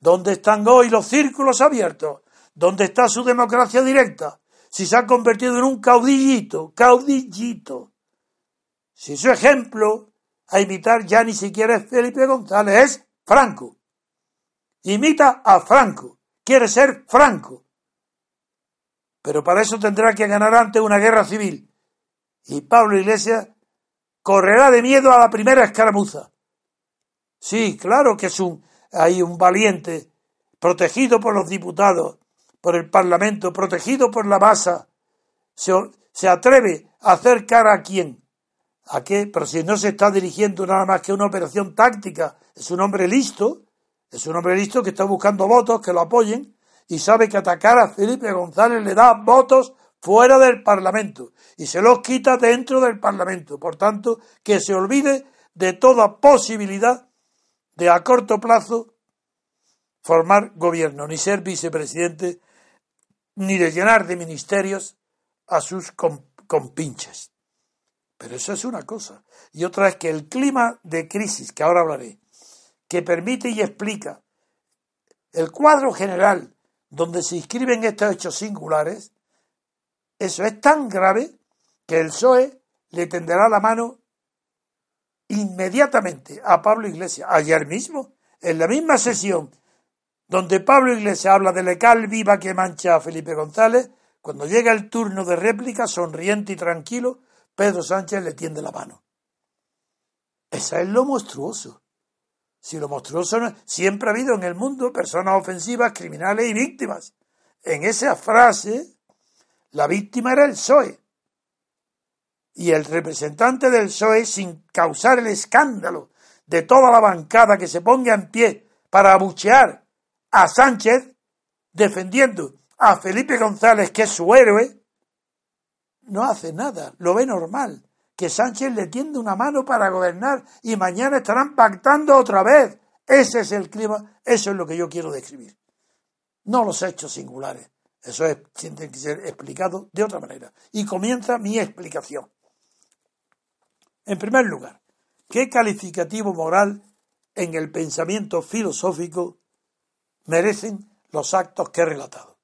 ¿Dónde están hoy los círculos abiertos? ¿Dónde está su democracia directa? Si se ha convertido en un caudillito, caudillito. Si su ejemplo a imitar ya ni siquiera es Felipe González, es Franco. Imita a Franco. Quiere ser Franco. Pero para eso tendrá que ganar antes una guerra civil. Y Pablo Iglesias correrá de miedo a la primera escaramuza. Sí, claro que es un hay un valiente protegido por los diputados, por el Parlamento, protegido por la masa, se, se atreve a hacer cara a quién? ¿A qué? Pero si no se está dirigiendo nada más que una operación táctica, es un hombre listo, es un hombre listo que está buscando votos que lo apoyen y sabe que atacar a Felipe González le da votos fuera del Parlamento y se los quita dentro del Parlamento. Por tanto, que se olvide de toda posibilidad de a corto plazo formar gobierno, ni ser vicepresidente, ni de llenar de ministerios a sus compinches. Pero eso es una cosa. Y otra es que el clima de crisis, que ahora hablaré, que permite y explica el cuadro general donde se inscriben estos hechos singulares, eso es tan grave que el PSOE le tenderá la mano inmediatamente a Pablo Iglesias, ayer mismo, en la misma sesión donde Pablo Iglesias habla de lecal viva que mancha a Felipe González, cuando llega el turno de réplica, sonriente y tranquilo, Pedro Sánchez le tiende la mano. Esa es lo monstruoso. Si lo monstruoso no, siempre ha habido en el mundo personas ofensivas, criminales y víctimas. En esa frase, la víctima era el PSOE. Y el representante del PSOE, sin causar el escándalo de toda la bancada que se ponga en pie para abuchear a Sánchez, defendiendo a Felipe González, que es su héroe, no hace nada, lo ve normal, que Sánchez le tiende una mano para gobernar y mañana estarán pactando otra vez. Ese es el clima, eso es lo que yo quiero describir. No los hechos singulares. Eso es, tiene que ser explicado de otra manera. Y comienza mi explicación. En primer lugar, ¿qué calificativo moral en el pensamiento filosófico merecen los actos que he relatado?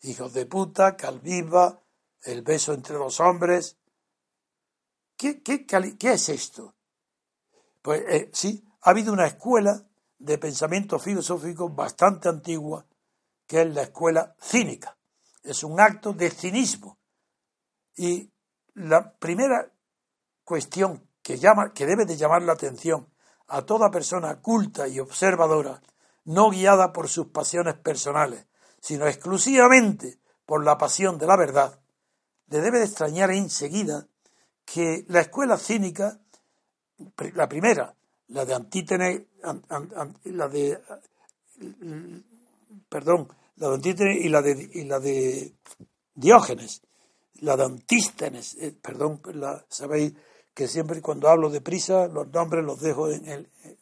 Hijos de puta, calviva, el beso entre los hombres. ¿Qué, qué, qué es esto? Pues eh, sí, ha habido una escuela de pensamiento filosófico bastante antigua, que es la escuela cínica. Es un acto de cinismo. Y la primera cuestión que, llama, que debe de llamar la atención a toda persona culta y observadora, no guiada por sus pasiones personales, sino exclusivamente por la pasión de la verdad, le debe de extrañar enseguida que la escuela cínica, la primera, la de Antítenes, la de, perdón, la de y la de, y la de Diógenes, la de Antístenes, eh, perdón, sabéis que siempre cuando hablo de prisa los nombres los dejo en el, eh,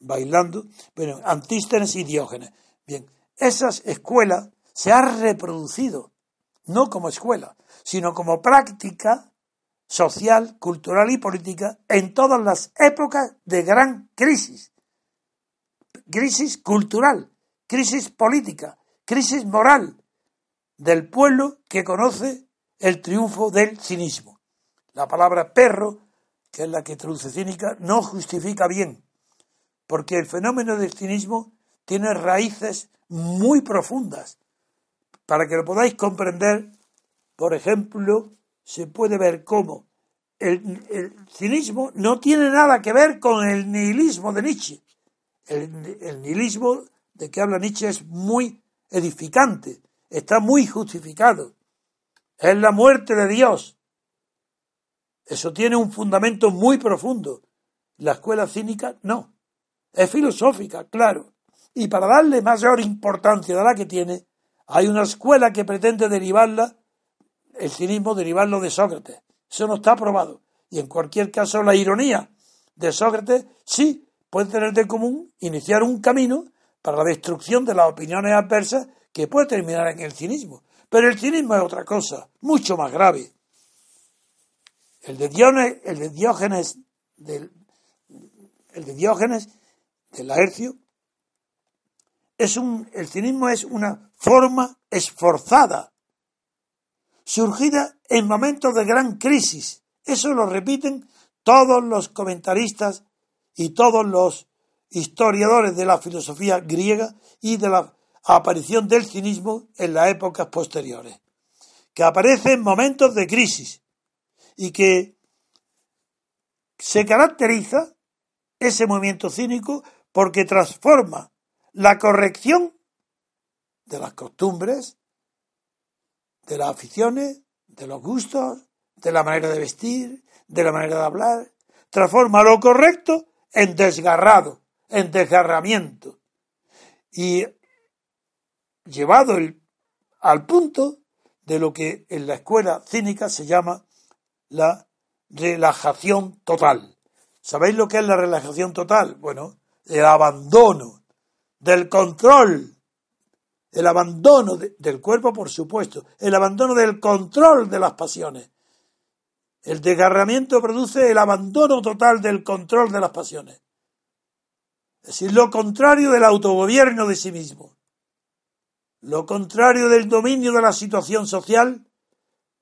bailando, bueno, Antístenes y Diógenes. Bien, esas escuelas se han reproducido, no como escuela, sino como práctica social, cultural y política en todas las épocas de gran crisis. Crisis cultural, crisis política, crisis moral del pueblo que conoce el triunfo del cinismo. La palabra perro, que es la que traduce cínica, no justifica bien, porque el fenómeno del cinismo tiene raíces muy profundas. Para que lo podáis comprender, por ejemplo, se puede ver cómo el, cinismo no tiene nada que ver con el nihilismo de Nietzsche. El, el nihilismo de que habla Nietzsche es muy edificante, está muy justificado. Es la muerte de Dios. Eso tiene un fundamento muy profundo. La escuela cínica no. Es filosófica, claro. Y para darle mayor importancia de la que tiene, hay una escuela que pretende derivarla el cinismo derivarlo de Sócrates. Eso no está probado. Y en cualquier caso, la ironía de Sócrates sí puede tener de común iniciar un camino para la destrucción de las opiniones adversas que puede terminar en el cinismo. Pero el cinismo es otra cosa, mucho más grave. El de Diógenes, el de Diógenes del, el de Diógenes de Laercio es un, el cinismo es una forma esforzada surgida en momentos de gran crisis. Eso lo repiten todos los comentaristas y todos los historiadores de la filosofía griega y de la aparición del cinismo en las épocas posteriores, que aparece en momentos de crisis y que se caracteriza ese movimiento cínico porque transforma la corrección de las costumbres, de las aficiones, de los gustos, de la manera de vestir, de la manera de hablar. Transforma lo correcto en desgarrado, en desgarramiento. Y llevado al punto de lo que en la escuela cínica se llama la relajación total. ¿Sabéis lo que es la relajación total? Bueno, el abandono del control, el abandono del cuerpo, por supuesto, el abandono del control de las pasiones. El desgarramiento produce el abandono total del control de las pasiones. Es decir, lo contrario del autogobierno de sí mismo. Lo contrario del dominio de la situación social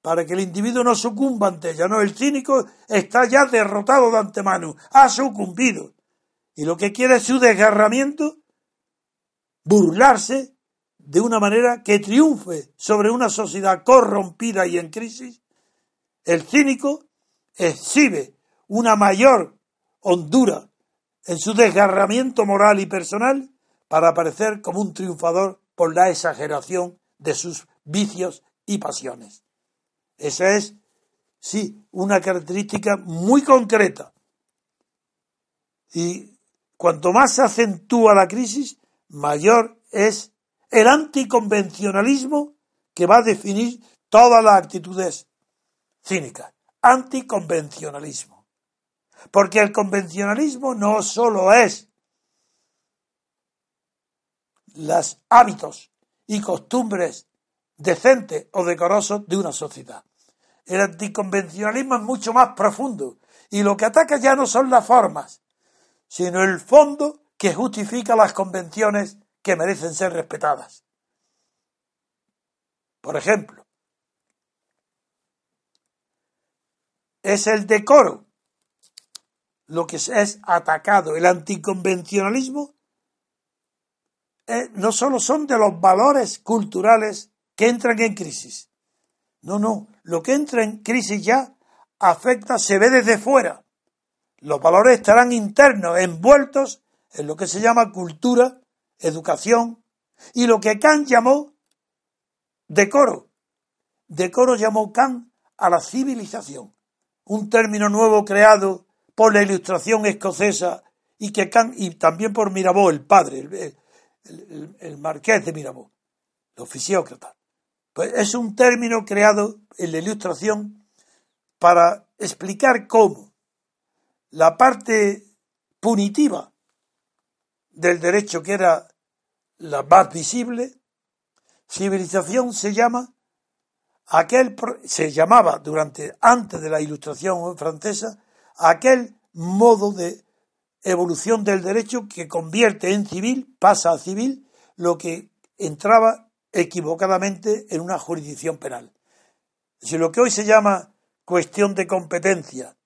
para que el individuo no sucumba ante ella. No, el cínico está ya derrotado de antemano, ha sucumbido. Y lo que quiere es su desgarramiento, burlarse de una manera que triunfe sobre una sociedad corrompida y en crisis. El cínico exhibe una mayor hondura en su desgarramiento moral y personal para aparecer como un triunfador por la exageración de sus vicios y pasiones. Esa es, sí, una característica muy concreta. Y cuanto más se acentúa la crisis, mayor es el anticonvencionalismo que va a definir todas las actitudes cínicas. Anticonvencionalismo. Porque el convencionalismo no solo es los hábitos y costumbres decente o decoroso de una sociedad. El anticonvencionalismo es mucho más profundo y lo que ataca ya no son las formas, sino el fondo que justifica las convenciones que merecen ser respetadas. Por ejemplo, es el decoro lo que es atacado. El anticonvencionalismo eh, no solo son de los valores culturales que entran en crisis. No, no, lo que entra en crisis ya afecta, se ve desde fuera. Los valores estarán internos, envueltos en lo que se llama cultura, educación y lo que Kant llamó decoro. Decoro llamó Kant a la civilización, un término nuevo creado por la ilustración escocesa y que Kant, y también por Mirabeau, el padre, el, el marqués de Mirabeau, los fisiócratas. Pues es un término creado en la ilustración para explicar cómo la parte punitiva del derecho que era la más visible, civilización se llama aquel se llamaba durante antes de la ilustración francesa aquel modo de evolución del derecho que convierte en civil, pasa a civil, lo que entraba equivocadamente en una jurisdicción penal. Si lo que hoy se llama cuestión de competencia,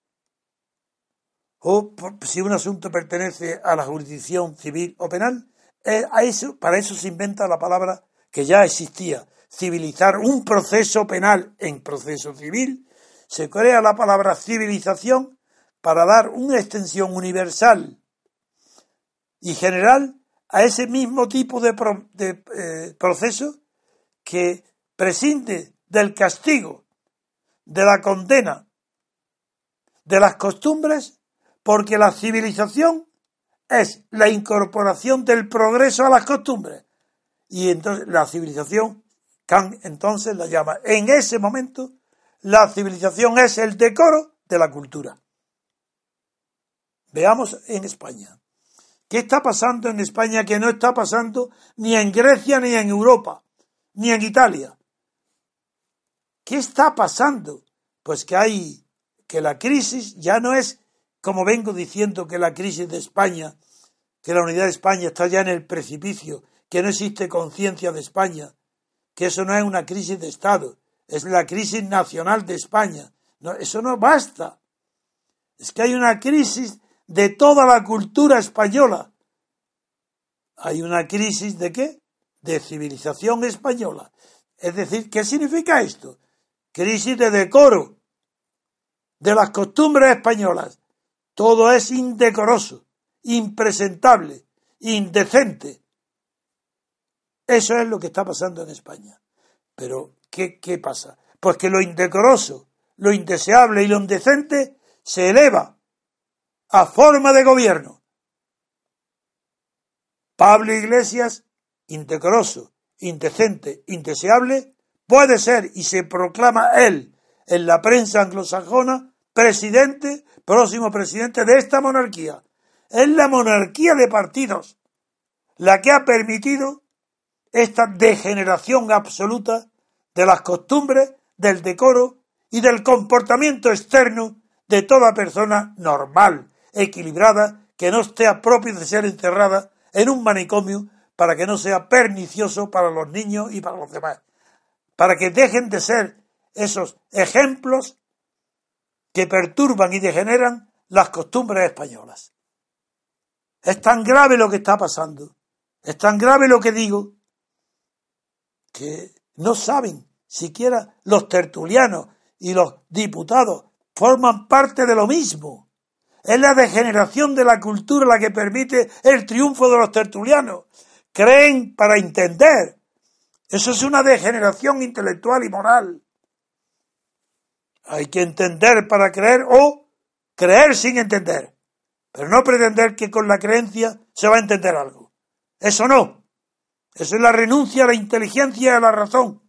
o si un asunto pertenece a la jurisdicción civil o penal, eso, para eso se inventa la palabra que ya existía, civilizar un proceso penal en proceso civil, se crea la palabra civilización para dar una extensión universal y general a ese mismo tipo de, eh, proceso que prescinde del castigo, de la condena, de las costumbres, porque la civilización es la incorporación del progreso a las costumbres. Y entonces la civilización, Kant entonces la llama, en ese momento, la civilización es el decoro de la cultura. Veamos en España. ¿Qué está pasando en España que no está pasando ni en Grecia ni en Europa, ni en Italia? ¿Qué está pasando? Pues que hay, que la crisis ya no es, como vengo diciendo, que la crisis de España, que la unidad de España está ya en el precipicio, que no existe conciencia de España, que eso no es una crisis de Estado, es la crisis nacional de España. Eso no basta. Es que hay una crisis de toda la cultura española. Hay una crisis de qué? De civilización española. Es decir, ¿qué significa esto? Crisis de decoro, de las costumbres españolas. Todo es indecoroso, impresentable, indecente. Eso es lo que está pasando en España. Pero ¿qué, ¿qué pasa? Pues que lo indecoroso, lo indeseable y lo indecente se eleva a forma de gobierno. Pablo Iglesias, indecoroso, indecente, indeseable, puede ser y se proclama él en la prensa anglosajona presidente, próximo presidente de esta monarquía. Es la monarquía de partidos la que ha permitido esta degeneración absoluta de las costumbres, del decoro y del comportamiento externo de toda persona normal, equilibrada, que no esté a propio de ser encerrada en un manicomio para que no sea pernicioso para los niños y para los demás, para que dejen de ser esos ejemplos que perturban y degeneran las costumbres españolas. Es tan grave lo que está pasando, es tan grave lo que digo, que no saben siquiera los tertulianos y los diputados forman parte de lo mismo. Es la degeneración de la cultura la que permite el triunfo de los tertulianos. Creen para entender. Eso es una degeneración intelectual y moral. Hay que entender para creer o creer sin entender. Pero no pretender que con la creencia se va a entender algo. Eso no. Eso es la renuncia a la inteligencia y a la razón.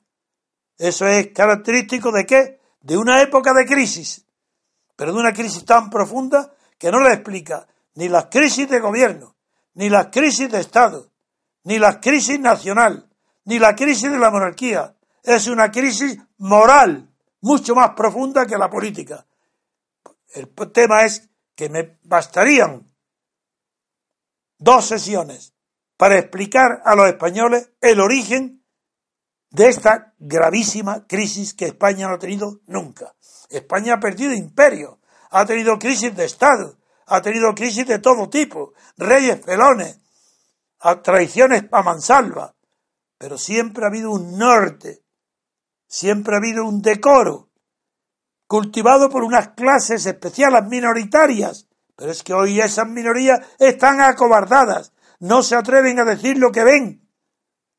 Eso es característico de qué? De una época de crisis. Pero de una crisis tan profunda que no le explica ni las crisis de gobierno, ni las crisis de Estado, ni la crisis nacional, ni la crisis de la monarquía. Es una crisis moral mucho más profunda que la política. El tema es que me bastarían dos sesiones para explicar a los españoles el origen de esta gravísima crisis que España no ha tenido nunca. España ha perdido imperio, ha tenido crisis de Estado, ha tenido crisis de todo tipo, reyes felones, traiciones a mansalva, pero siempre ha habido un norte Siempre ha habido un decoro cultivado por unas clases especiales minoritarias, pero es que hoy esas minorías están acobardadas, no se atreven a decir lo que ven.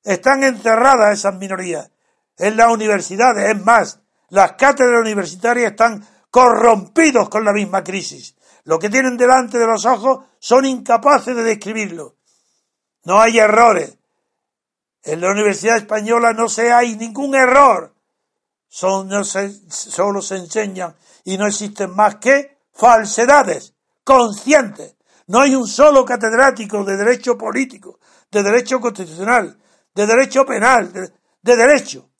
Están encerradas esas minorías en las universidades, es más, las cátedras universitarias están corrompidos con la misma crisis. Lo que tienen delante de los ojos son incapaces de describirlo. No hay errores. En la Universidad Española no se hay ningún error son, no se, solo se enseñan y no existen más que falsedades conscientes. No hay un solo catedrático de derecho político, de derecho constitucional, de derecho penal, de, de derecho,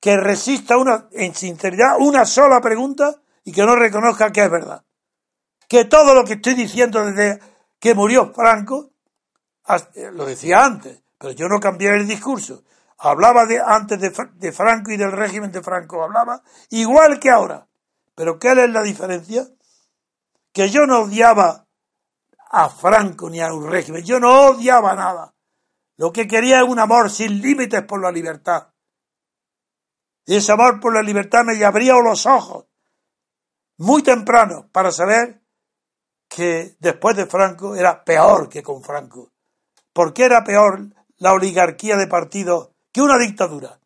que resista una, en sinceridad una sola pregunta y que no reconozca que es verdad. Que todo lo que estoy diciendo desde que murió Franco, lo decía antes, pero yo no cambié el discurso hablaba de, antes de, Franco y del régimen de Franco, hablaba igual que ahora. Pero ¿qué es la diferencia? Que yo no odiaba a Franco ni a un régimen, yo no odiaba nada. Lo que quería es un amor sin límites por la libertad. Y ese amor por la libertad me abría los ojos muy temprano para saber que después de Franco era peor que con Franco. ¿Por qué era peor la oligarquía de partidos que una dictadura.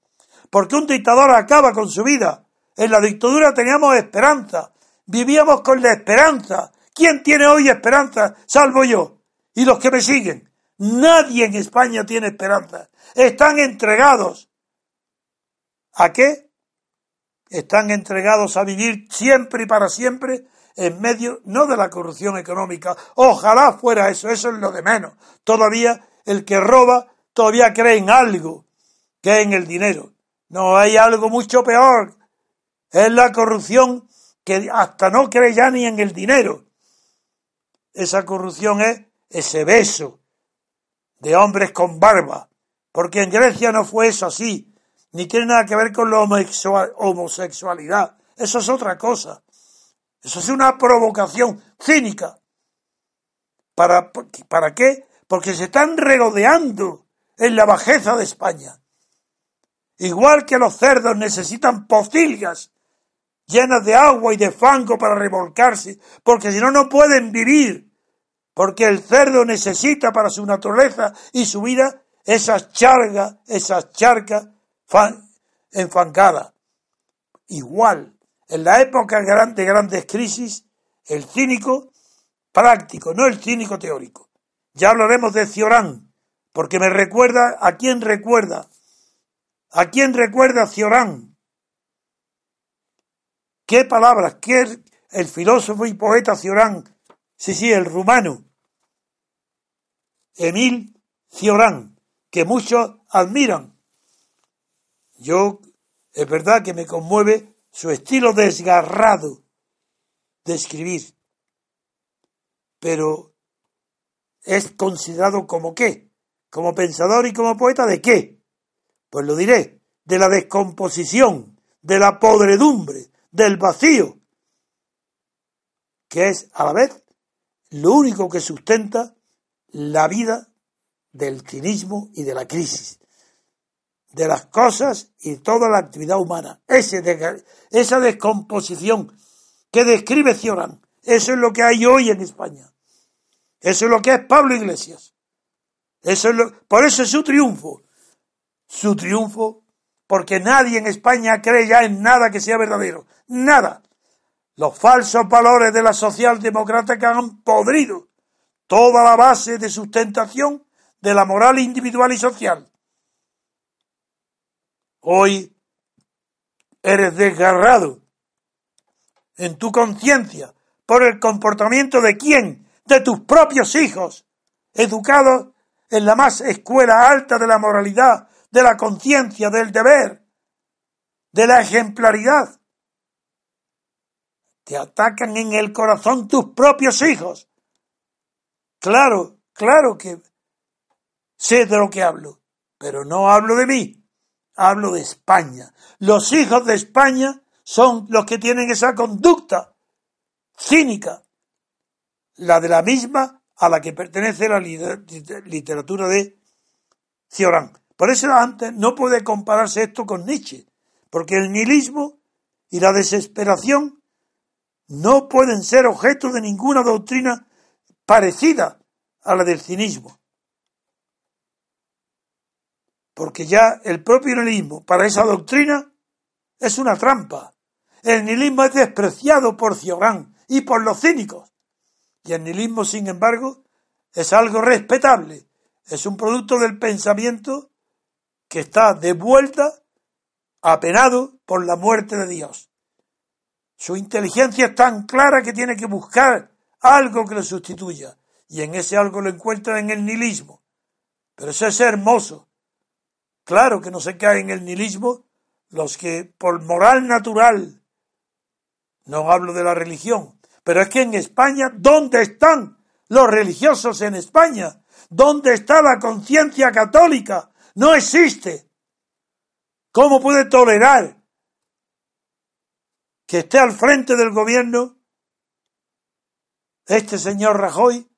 Porque un dictador acaba con su vida. En la dictadura teníamos esperanza. Vivíamos con la esperanza. ¿Quién tiene hoy esperanza? Salvo yo. Y los que me siguen. Nadie en España tiene esperanza. Están entregados. ¿A qué? Están entregados a vivir siempre y para siempre en medio, no de la corrupción económica. Ojalá fuera eso, eso es lo de menos. Todavía el que roba todavía cree en algo que en el dinero. No hay algo mucho peor. Es la corrupción que hasta no cree ya ni en el dinero. Esa corrupción es ese beso de hombres con barba. Porque en Grecia no fue eso así. Ni tiene nada que ver con la homosexualidad. Eso es otra cosa. Eso es una provocación cínica. ¿Para, ¿Para qué? Porque se están regodeando en la bajeza de España. Igual que los cerdos necesitan pocilgas llenas de agua y de fango para revolcarse, porque si no, no pueden vivir. Porque el cerdo necesita para su naturaleza y su vida esas chargas, esas charcas enfangada. Igual, en la época de grandes crisis, el cínico práctico, no el cínico teórico. Ya hablaremos de Ciorán, porque me recuerda a quién recuerda. ¿A quién recuerda Ciorán? ¿Qué palabras? ¿Qué el filósofo y poeta Ciorán? Sí, sí, el rumano. Emil Ciorán, que muchos admiran. Yo, es verdad que me conmueve su estilo desgarrado de escribir, pero es considerado como qué, como pensador y como poeta de qué. Pues lo diré, de la descomposición, de la podredumbre, del vacío, que es a la vez lo único que sustenta la vida del cinismo y de la crisis, de las cosas y toda la actividad humana. Esa descomposición que describe Ciorán, eso es lo que hay hoy en España. Eso es lo que es Pablo Iglesias. Eso es lo, por eso es su triunfo. Su triunfo, porque nadie en España cree ya en nada que sea verdadero. Nada. Los falsos valores de la socialdemocracia que han podrido toda la base de sustentación de la moral individual y social. Hoy eres desgarrado en tu conciencia por el comportamiento de quién, de tus propios hijos, educados en la más escuela alta de la moralidad, de la conciencia, del deber, de la ejemplaridad. Te atacan en el corazón tus propios hijos. Claro, claro que sé de lo que hablo, pero no hablo de mí, hablo de España. Los hijos de España son los que tienen esa conducta cínica, la de la misma a la que pertenece la literatura de Ciorán. Por eso antes no puede compararse esto con Nietzsche, porque el nihilismo y la desesperación no pueden ser objeto de ninguna doctrina parecida a la del cinismo. Porque ya el propio nihilismo para esa doctrina es una trampa. El nihilismo es despreciado por Ciorán y por los cínicos. Y el nihilismo, sin embargo, es algo respetable. Es un producto del pensamiento que está de vuelta apenado por la muerte de Dios. Su inteligencia es tan clara que tiene que buscar algo que lo sustituya, y en ese algo lo encuentra en el nihilismo. Pero eso es hermoso. Claro que no se cae en el nihilismo los que por moral natural, no hablo de la religión, pero es que en España, ¿dónde están los religiosos en España? ¿Dónde está la conciencia católica? No existe. ¿Cómo puede tolerar que esté al frente del gobierno este señor Rajoy,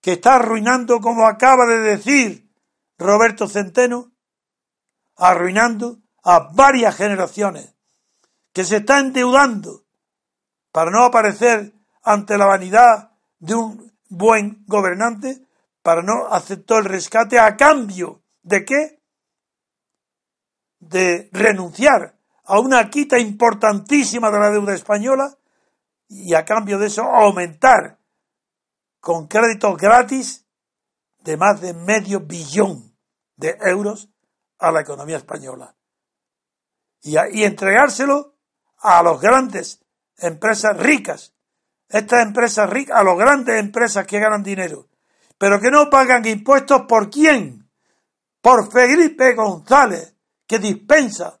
que está arruinando, como acaba de decir Roberto Centeno, arruinando a varias generaciones, que se está endeudando para no aparecer ante la vanidad de un buen gobernante, para no aceptar el rescate a cambio de qué? De renunciar a una quita importantísima de la deuda española y a cambio de eso aumentar con créditos gratis de más de medio billón de euros a la economía española. Y, entregárselo a los grandes empresas ricas. Estas empresas ricas, a las grandes empresas que ganan dinero, pero que no pagan impuestos por quién? Por Felipe González, que dispensa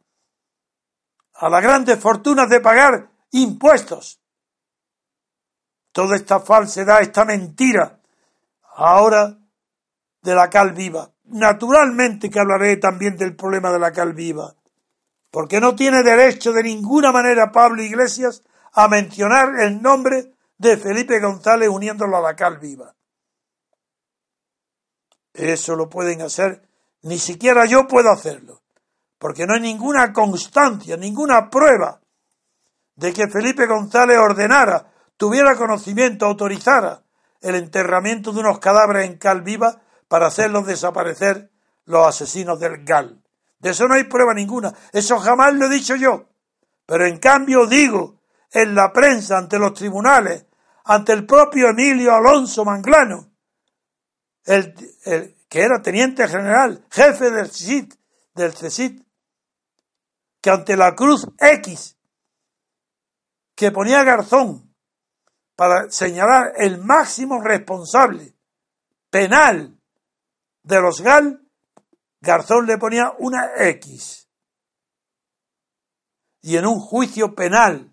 a las grandes fortunas de pagar impuestos. Toda esta falsedad, esta mentira, ahora de la cal viva. Naturalmente que hablaré también del problema de la cal viva, porque no tiene derecho de ninguna manera Pablo Iglesias a mencionar el nombre de Felipe González uniéndolo a la cal viva. Eso lo pueden hacer, ni siquiera yo puedo hacerlo, porque no hay ninguna constancia, ninguna prueba de que Felipe González ordenara, tuviera conocimiento, autorizara el enterramiento de unos cadáveres en cal viva para hacerlos desaparecer los asesinos del GAL, De eso no hay prueba ninguna. Eso jamás lo he dicho yo. Pero en cambio digo en la prensa, ante los tribunales, ante el propio Emilio Alonso Manglano, el, que era teniente general, jefe del CSIT, del que ante la cruz X que ponía Garzón para señalar el máximo responsable penal de los GAL, Garzón le ponía una X. Y en un juicio penal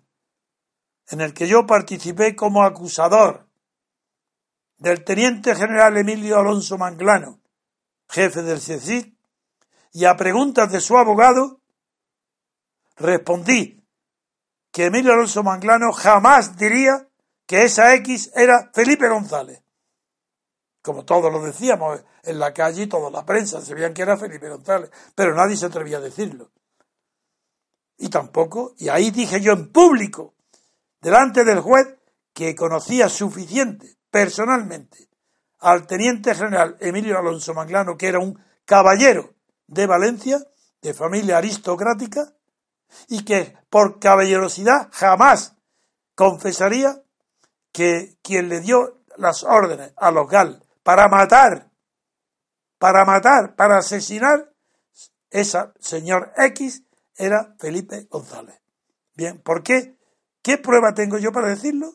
en el que yo participé como acusador del teniente general Emilio Alonso Manglano, jefe del CECID, y a preguntas de su abogado, respondí que Emilio Alonso Manglano jamás diría que esa X era Felipe González. Como todos lo decíamos en la calle y toda la prensa sabían que era Felipe González, pero nadie se atrevía a decirlo. Y tampoco, y ahí dije yo en público, delante del juez, que conocía suficiente personalmente al teniente general Emilio Alonso Manglano, que era un caballero de Valencia, de familia aristocrática, y que por caballerosidad jamás confesaría que quien le dio las órdenes a los gal para matar, para matar, para asesinar, esa señor X era Felipe González. Bien, ¿por qué? ¿Qué prueba tengo yo para decirlo?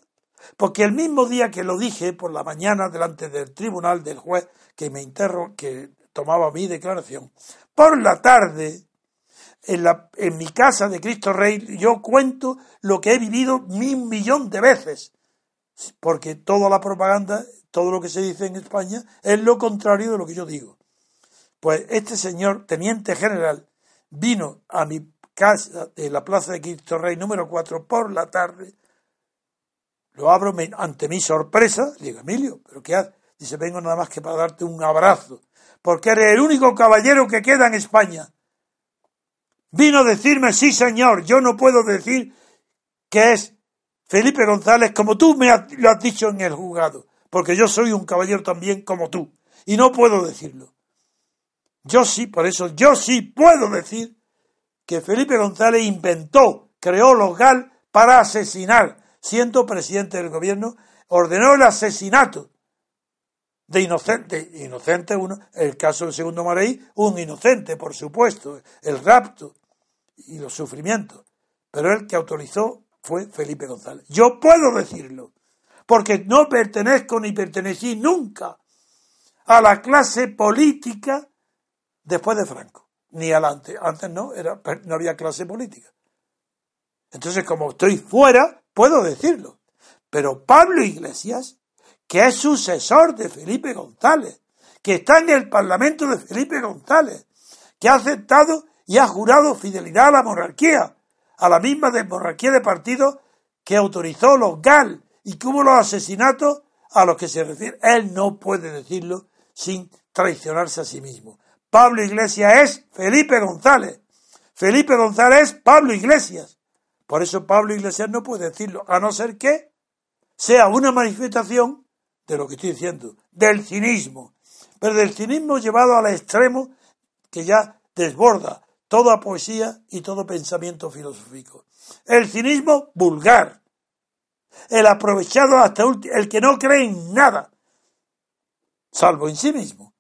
Porque el mismo día que lo dije por la mañana delante del tribunal del juez que me interro, que tomaba mi declaración, por la tarde, en, la, en mi casa de Cristo Rey, yo cuento lo que he vivido mil millón de veces. Porque toda la propaganda, todo lo que se dice en España, es lo contrario de lo que yo digo. Pues este señor, teniente general, vino a mi casa de la Plaza de Cristo Rey número 4 por la tarde lo abro ante mi sorpresa, digo, Emilio, ¿pero qué haces? Dice, vengo nada más que para darte un abrazo, porque eres el único caballero que queda en España. Vino a decirme, sí señor, yo no puedo decir que es Felipe González como tú me lo has dicho en el juzgado, porque yo soy un caballero también como tú, y no puedo decirlo. Yo sí, por eso yo sí puedo decir que Felipe González inventó, creó los GAL para asesinar siendo presidente del gobierno, ordenó el asesinato de inocente, inocente uno, el caso del segundo Mareí, un inocente, por supuesto, el rapto y los sufrimientos, pero el que autorizó fue Felipe González. Yo puedo decirlo, porque no pertenezco ni pertenecí nunca a la clase política después de Franco, ni adelante. Antes no, era, no había clase política. Entonces, como estoy fuera, puedo decirlo. Pero Pablo Iglesias, que es sucesor de Felipe González, que está en el Parlamento de Felipe González, que ha aceptado y ha jurado fidelidad a la monarquía, a la misma de monarquía de partido que autorizó los GAL y que hubo los asesinatos a los que se refiere. Él no puede decirlo sin traicionarse a sí mismo. Pablo Iglesias es Felipe González. Felipe González es Pablo Iglesias. Por eso Pablo Iglesias no puede decirlo, a no ser que sea una manifestación de lo que estoy diciendo, del cinismo, pero del cinismo llevado al extremo que ya desborda toda poesía y todo pensamiento filosófico. El cinismo vulgar, el aprovechado hasta el que no cree en nada, salvo en sí mismo,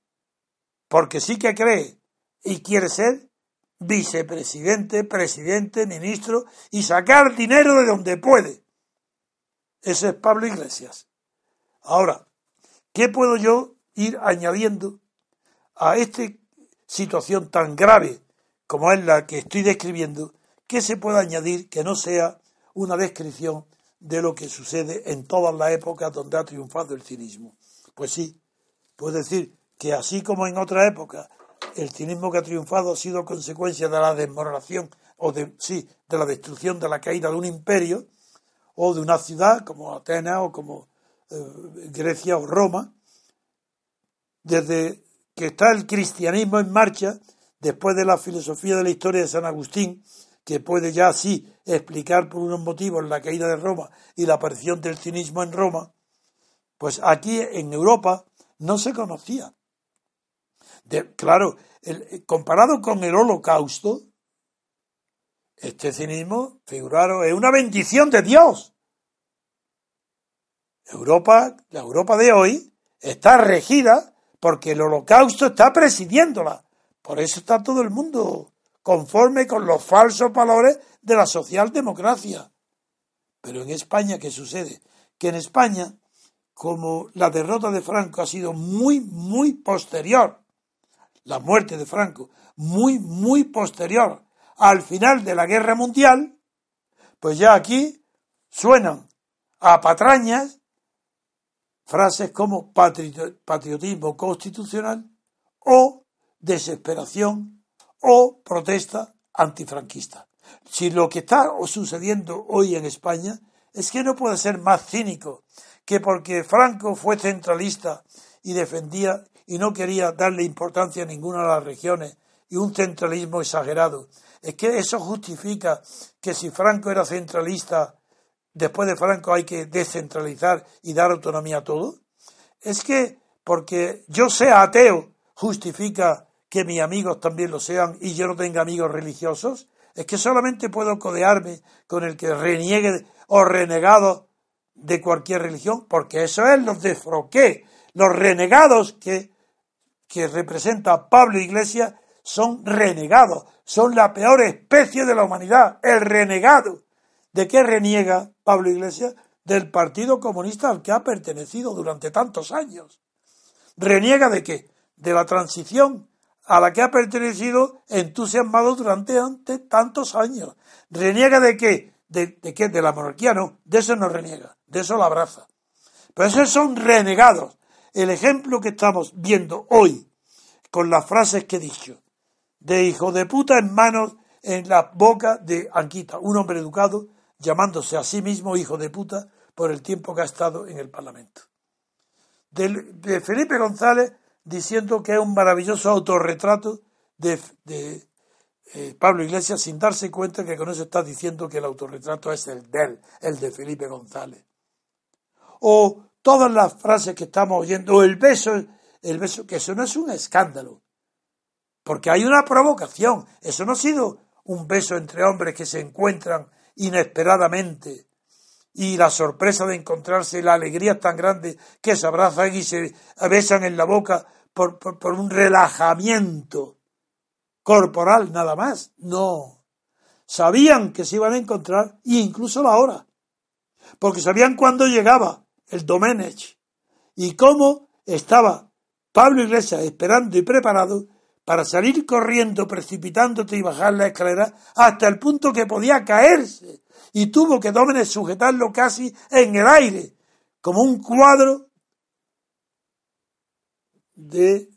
porque sí que cree y quiere ser vicepresidente, presidente, ministro y sacar dinero de donde puede. Ese es Pablo Iglesias. Ahora, ¿qué puedo yo ir añadiendo a esta situación tan grave como es la que estoy describiendo? ¿Qué se puede añadir que no sea una descripción de lo que sucede en todas las épocas donde ha triunfado el cinismo? Pues sí, puedo decir que así como en otra época el cinismo que ha triunfado ha sido consecuencia de la desmoronación o de, sí, de la destrucción, de la caída de un imperio o de una ciudad como Atenas o como eh, Grecia o Roma. Desde que está el cristianismo en marcha, después de la filosofía de la historia de San Agustín, que puede ya así explicar por unos motivos la caída de Roma y la aparición del cinismo en Roma, pues aquí en Europa no se conocía claro, comparado con el holocausto, este cinismo, figuraros, es una bendición de Dios. Europa, la Europa de hoy, está regida porque el holocausto está presidiéndola. Por eso está todo el mundo conforme con los falsos valores de la socialdemocracia. Pero en España, ¿qué sucede? Que en España, como la derrota de Franco ha sido muy, muy posterior, la muerte de Franco, muy, muy posterior al final de la guerra mundial, pues ya aquí suenan a patrañas frases como patriotismo constitucional o desesperación o protesta antifranquista. Si lo que está sucediendo hoy en España es que no puede ser más cínico que porque Franco fue centralista y defendía y no quería darle importancia a ninguna de las regiones y un centralismo exagerado. Es que eso justifica que si Franco era centralista, después de Franco hay que descentralizar y dar autonomía a todo. Es que porque yo sea ateo justifica que mis amigos también lo sean y yo no tenga amigos religiosos. Es que solamente puedo codearme con el que reniegue o renegado de cualquier religión, porque eso es los desfroqué, los renegados que, que representa Pablo Iglesias son renegados, son la peor especie de la humanidad, el renegado. ¿De qué reniega Pablo Iglesias? Del Partido Comunista al que ha pertenecido durante tantos años. ¿Reniega de qué? De la transición a la que ha pertenecido entusiasmado durante tantos años. ¿Reniega de qué? ¿De, qué? De la monarquía, no. De eso no reniega. De eso la abraza. Pero esos son renegados. El ejemplo que estamos viendo hoy, con las frases que he dicho, de hijo de puta en manos, en la boca de Anquita, un hombre educado, llamándose a sí mismo hijo de puta por el tiempo que ha estado en el Parlamento. de Felipe González diciendo que es un maravilloso autorretrato de, eh, Pablo Iglesias sin darse cuenta que con eso está diciendo que el autorretrato es el de él, el de Felipe González. O todas las frases que estamos oyendo, el beso, el beso, que eso no es un escándalo, porque hay una provocación, eso no ha sido un beso entre hombres que se encuentran inesperadamente y la sorpresa de encontrarse, la alegría tan grande que se abrazan y se besan en la boca por, por, un relajamiento corporal nada más. No. Sabían que se iban a encontrar e incluso la hora. Porque sabían cuándo llegaba el Domenech y cómo estaba Pablo Iglesias esperando y preparado para salir corriendo, precipitándote y bajar la escalera hasta el punto que podía caerse y tuvo que Dómenes sujetarlo casi en el aire, como un cuadro de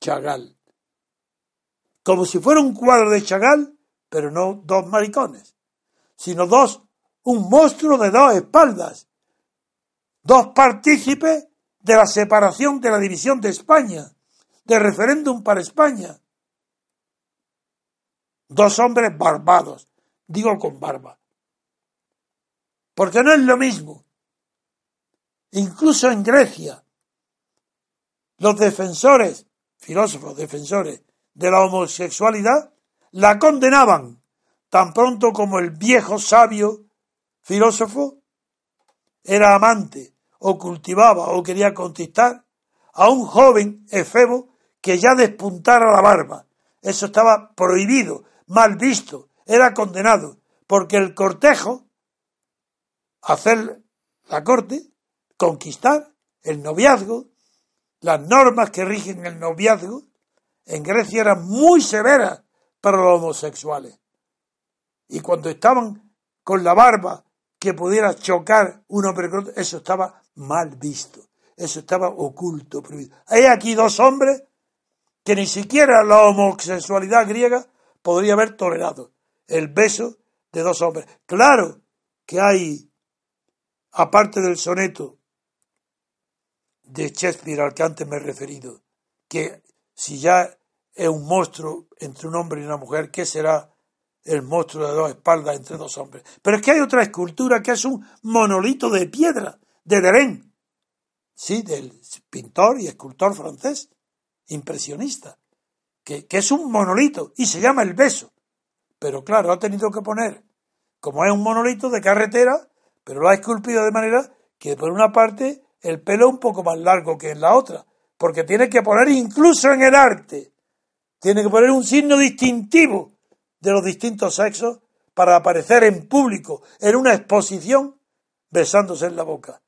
Chagall. Como si fuera un cuadro de Chagall, pero no dos maricones, sino dos, un monstruo de dos espaldas, dos partícipes de la separación de la división de España de referéndum para España. Dos hombres barbados, digo con barba. Porque no es lo mismo. Incluso en Grecia, los defensores, filósofos defensores de la homosexualidad, la condenaban tan pronto como el viejo sabio filósofo era amante o cultivaba o quería conquistar a un joven efebo que ya despuntara la barba. Eso estaba prohibido, mal visto, era condenado, porque el cortejo, hacer la corte, conquistar, el noviazgo, las normas que rigen el noviazgo, en Grecia eran muy severas para los homosexuales. Y cuando estaban con la barba que pudiera chocar un hombre eso estaba mal visto, eso estaba oculto, prohibido. Hay aquí dos hombres que ni siquiera la homosexualidad griega podría haber tolerado el beso de dos hombres. Claro que hay, aparte del soneto de Shakespeare al que antes me he referido, que si ya es un monstruo entre un hombre y una mujer, ¿qué será el monstruo de dos espaldas entre dos hombres? Pero es que hay otra escultura que es un monolito de piedra, de Deren, sí, del pintor y escultor francés, impresionista, que, que es un monolito y se llama el beso. Pero claro, ha tenido que poner, como es un monolito de carretera, pero lo ha esculpido de manera que por una parte el pelo es un poco más largo que en la otra, porque tiene que poner incluso en el arte, tiene que poner un signo distintivo de los distintos sexos para aparecer en público en una exposición besándose en la boca.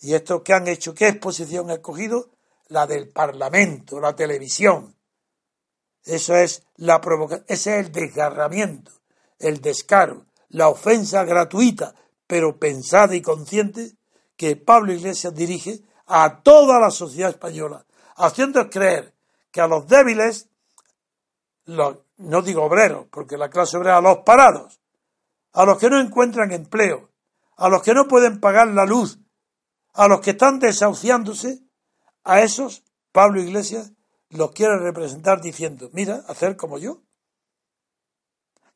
¿Y esto qué han hecho? ¿Qué exposición ha escogido? La del Parlamento, la televisión. Eso es la provocación, ese es el desgarramiento, el descaro, la ofensa gratuita, pero pensada y consciente, que Pablo Iglesias dirige a toda la sociedad española, haciendo creer que a los débiles, no digo obreros, porque la clase obrera, a los parados, a los que no encuentran empleo, a los que no pueden pagar la luz, a los que están desahuciándose, a esos Pablo Iglesias los quiere representar diciendo, mira, hacer como yo.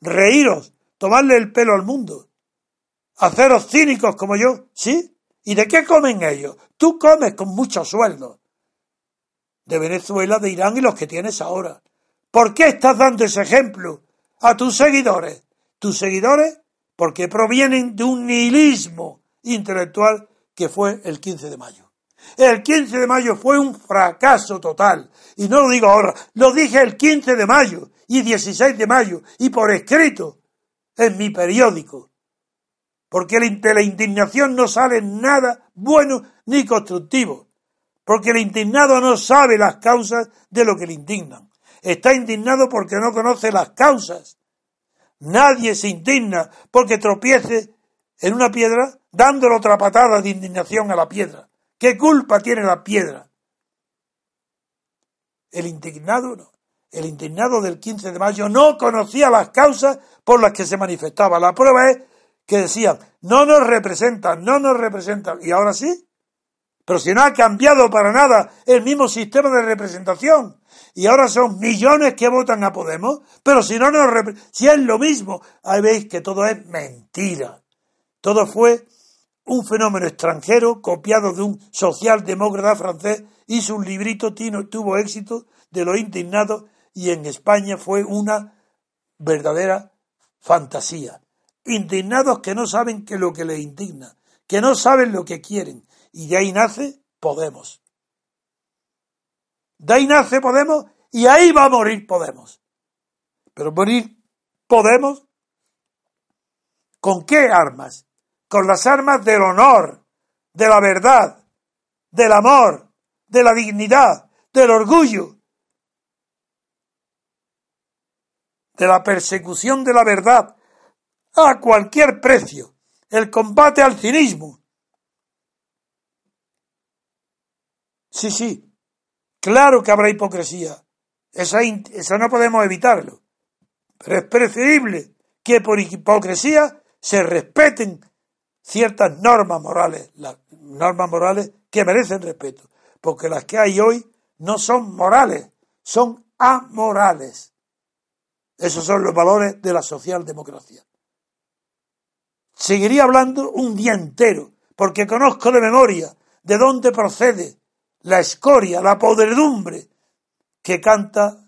Reíros, tomarle el pelo al mundo, haceros cínicos como yo, ¿sí? ¿Y de qué comen ellos? Tú comes con mucho sueldo. De Venezuela, de Irán y los que tienes ahora. ¿Por qué estás dando ese ejemplo a tus seguidores? Tus seguidores porque provienen de un nihilismo intelectual que fue el 15 de mayo. El 15 de mayo fue un fracaso total. Y no lo digo ahora, lo dije el 15 de mayo y 16 de mayo y por escrito en mi periódico. Porque de la indignación no sale nada bueno ni constructivo. Porque el indignado no sabe las causas de lo que le indignan. Está indignado porque no conoce las causas. Nadie se indigna porque tropiece en una piedra dándole otra patada de indignación a la piedra. ¿Qué culpa tiene la piedra? El indignado no. El indignado del 15 de mayo no conocía las causas por las que se manifestaba. La prueba es que decían, no nos representan, no nos representan. ¿Y ahora sí? Pero si no ha cambiado para nada el mismo sistema de representación. Y ahora son millones que votan a Podemos. Pero si no nos si es lo mismo, ahí veis que todo es mentira. Todo fue un fenómeno extranjero copiado de un socialdemócrata francés y su librito tuvo éxito de los indignados y en España fue una verdadera fantasía. Indignados que no saben que lo que les indigna, que no saben lo que quieren. Y de ahí nace Podemos. De ahí nace Podemos y ahí va a morir Podemos. Pero morir Podemos ¿con qué armas? con las armas del honor, de la verdad, del amor, de la dignidad, del orgullo, de la persecución de la verdad a cualquier precio, el combate al cinismo. Sí, sí, claro que habrá hipocresía, esa, esa no podemos evitarlo, pero es preferible que por hipocresía se respeten ciertas normas morales, las normas morales que merecen respeto, porque las que hay hoy no son morales, son amorales. Esos son los valores de la socialdemocracia. Seguiría hablando un día entero, porque conozco de memoria de dónde procede la escoria, la podredumbre que canta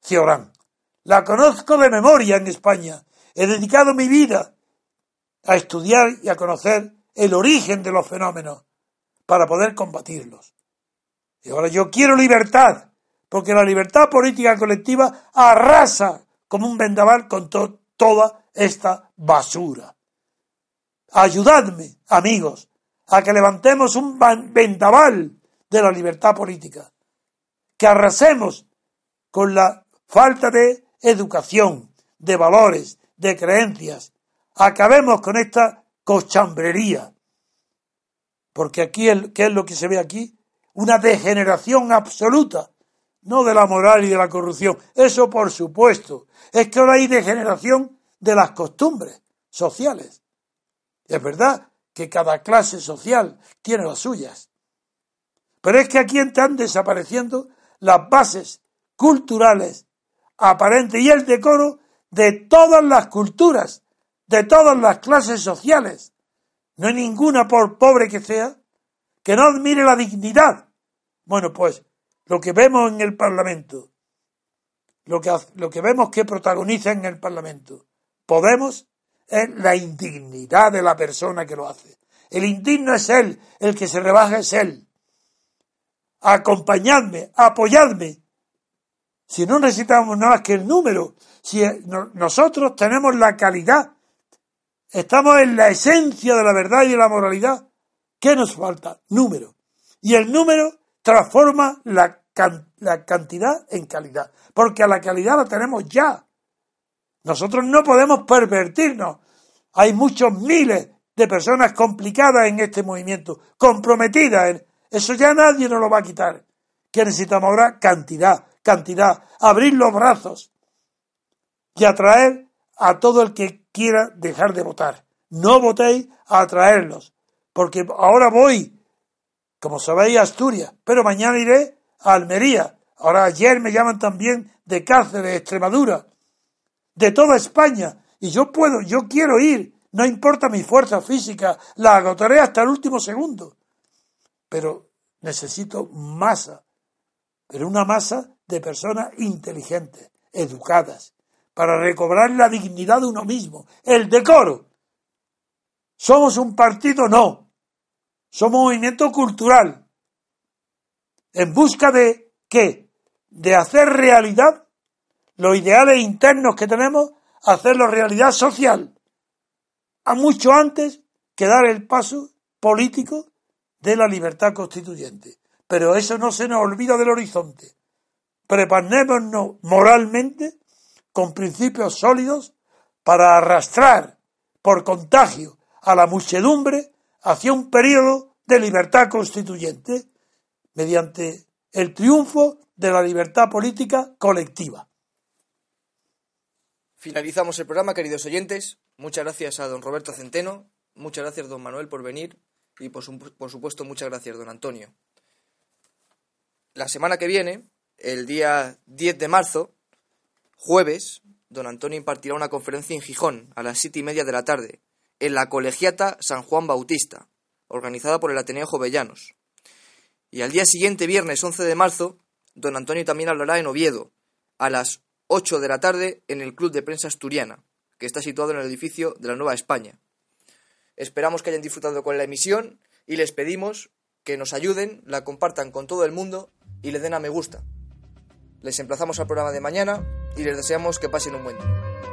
Ciorán. La conozco de memoria en España. He dedicado mi vida a estudiar y a conocer el origen de los fenómenos para poder combatirlos. Y ahora yo quiero libertad, porque la libertad política colectiva arrasa como un vendaval con toda esta basura. Ayudadme, amigos, a que levantemos un vendaval de la libertad política, que arrasemos con la falta de educación, de valores, de creencias, Acabemos con esta cochambrería. Porque aquí, ¿qué es lo que se ve aquí? Una degeneración absoluta, no de la moral y de la corrupción. Eso por supuesto. Es que ahora hay degeneración de las costumbres sociales. Es verdad que cada clase social tiene las suyas. Pero es que aquí están desapareciendo las bases culturales aparentes y el decoro de todas las culturas de todas las clases sociales. No hay ninguna, por pobre que sea, que no admire la dignidad. Bueno, pues lo que vemos en el Parlamento, lo que, lo que vemos que protagoniza en el Parlamento, Podemos, es la indignidad de la persona que lo hace. El indigno es él, el que se rebaja es él. Acompañadme, apoyadme. Si no necesitamos nada más que el número, si nosotros tenemos la calidad, estamos en la esencia de la verdad y de la moralidad, ¿qué nos falta? Número. Y el número transforma la, la cantidad en calidad, porque a la calidad la tenemos ya. Nosotros no podemos pervertirnos. Hay muchos miles de personas complicadas en este movimiento, comprometidas. Eso ya nadie nos lo va a quitar. ¿Qué necesitamos ahora? Cantidad, cantidad. Abrir los brazos y atraer a todo el que quiera dejar de votar. No votéis a atraerlos, porque ahora voy, como sabéis, a Asturias, pero mañana iré a Almería. Ahora ayer me llaman también de Cáceres, de Extremadura, de toda España. Y yo puedo, yo quiero ir, no importa mi fuerza física, la agotaré hasta el último segundo. Pero necesito masa, pero una masa de personas inteligentes, educadas, para recobrar la dignidad de uno mismo, el decoro. ¿Somos un partido? No. Somos un movimiento cultural. En busca de qué? De hacer realidad los ideales internos que tenemos, hacerlo realidad social. A mucho antes que dar el paso político de la libertad constituyente. Pero eso no se nos olvida del horizonte. Preparémonos moralmente con principios sólidos para arrastrar por contagio a la muchedumbre hacia un periodo de libertad constituyente mediante el triunfo de la libertad política colectiva. Finalizamos el programa, queridos oyentes. Muchas gracias a don Roberto Centeno, muchas gracias don Manuel por venir y por, supuesto muchas gracias don Antonio. La semana que viene, el día 10 de marzo, jueves, don Antonio impartirá una conferencia en Gijón a las siete y media de la tarde, en la Colegiata San Juan Bautista, organizada por el Ateneo Jovellanos. Y al día siguiente, viernes 11 de marzo, don Antonio también hablará en Oviedo, a las 8 de la tarde en el Club de Prensa Asturiana, que está situado en el edificio de la Nueva España. Esperamos que hayan disfrutado con la emisión y les pedimos que nos ayuden, la compartan con todo el mundo y le den a me gusta. Les emplazamos al programa de mañana y les deseamos que pasen un buen día.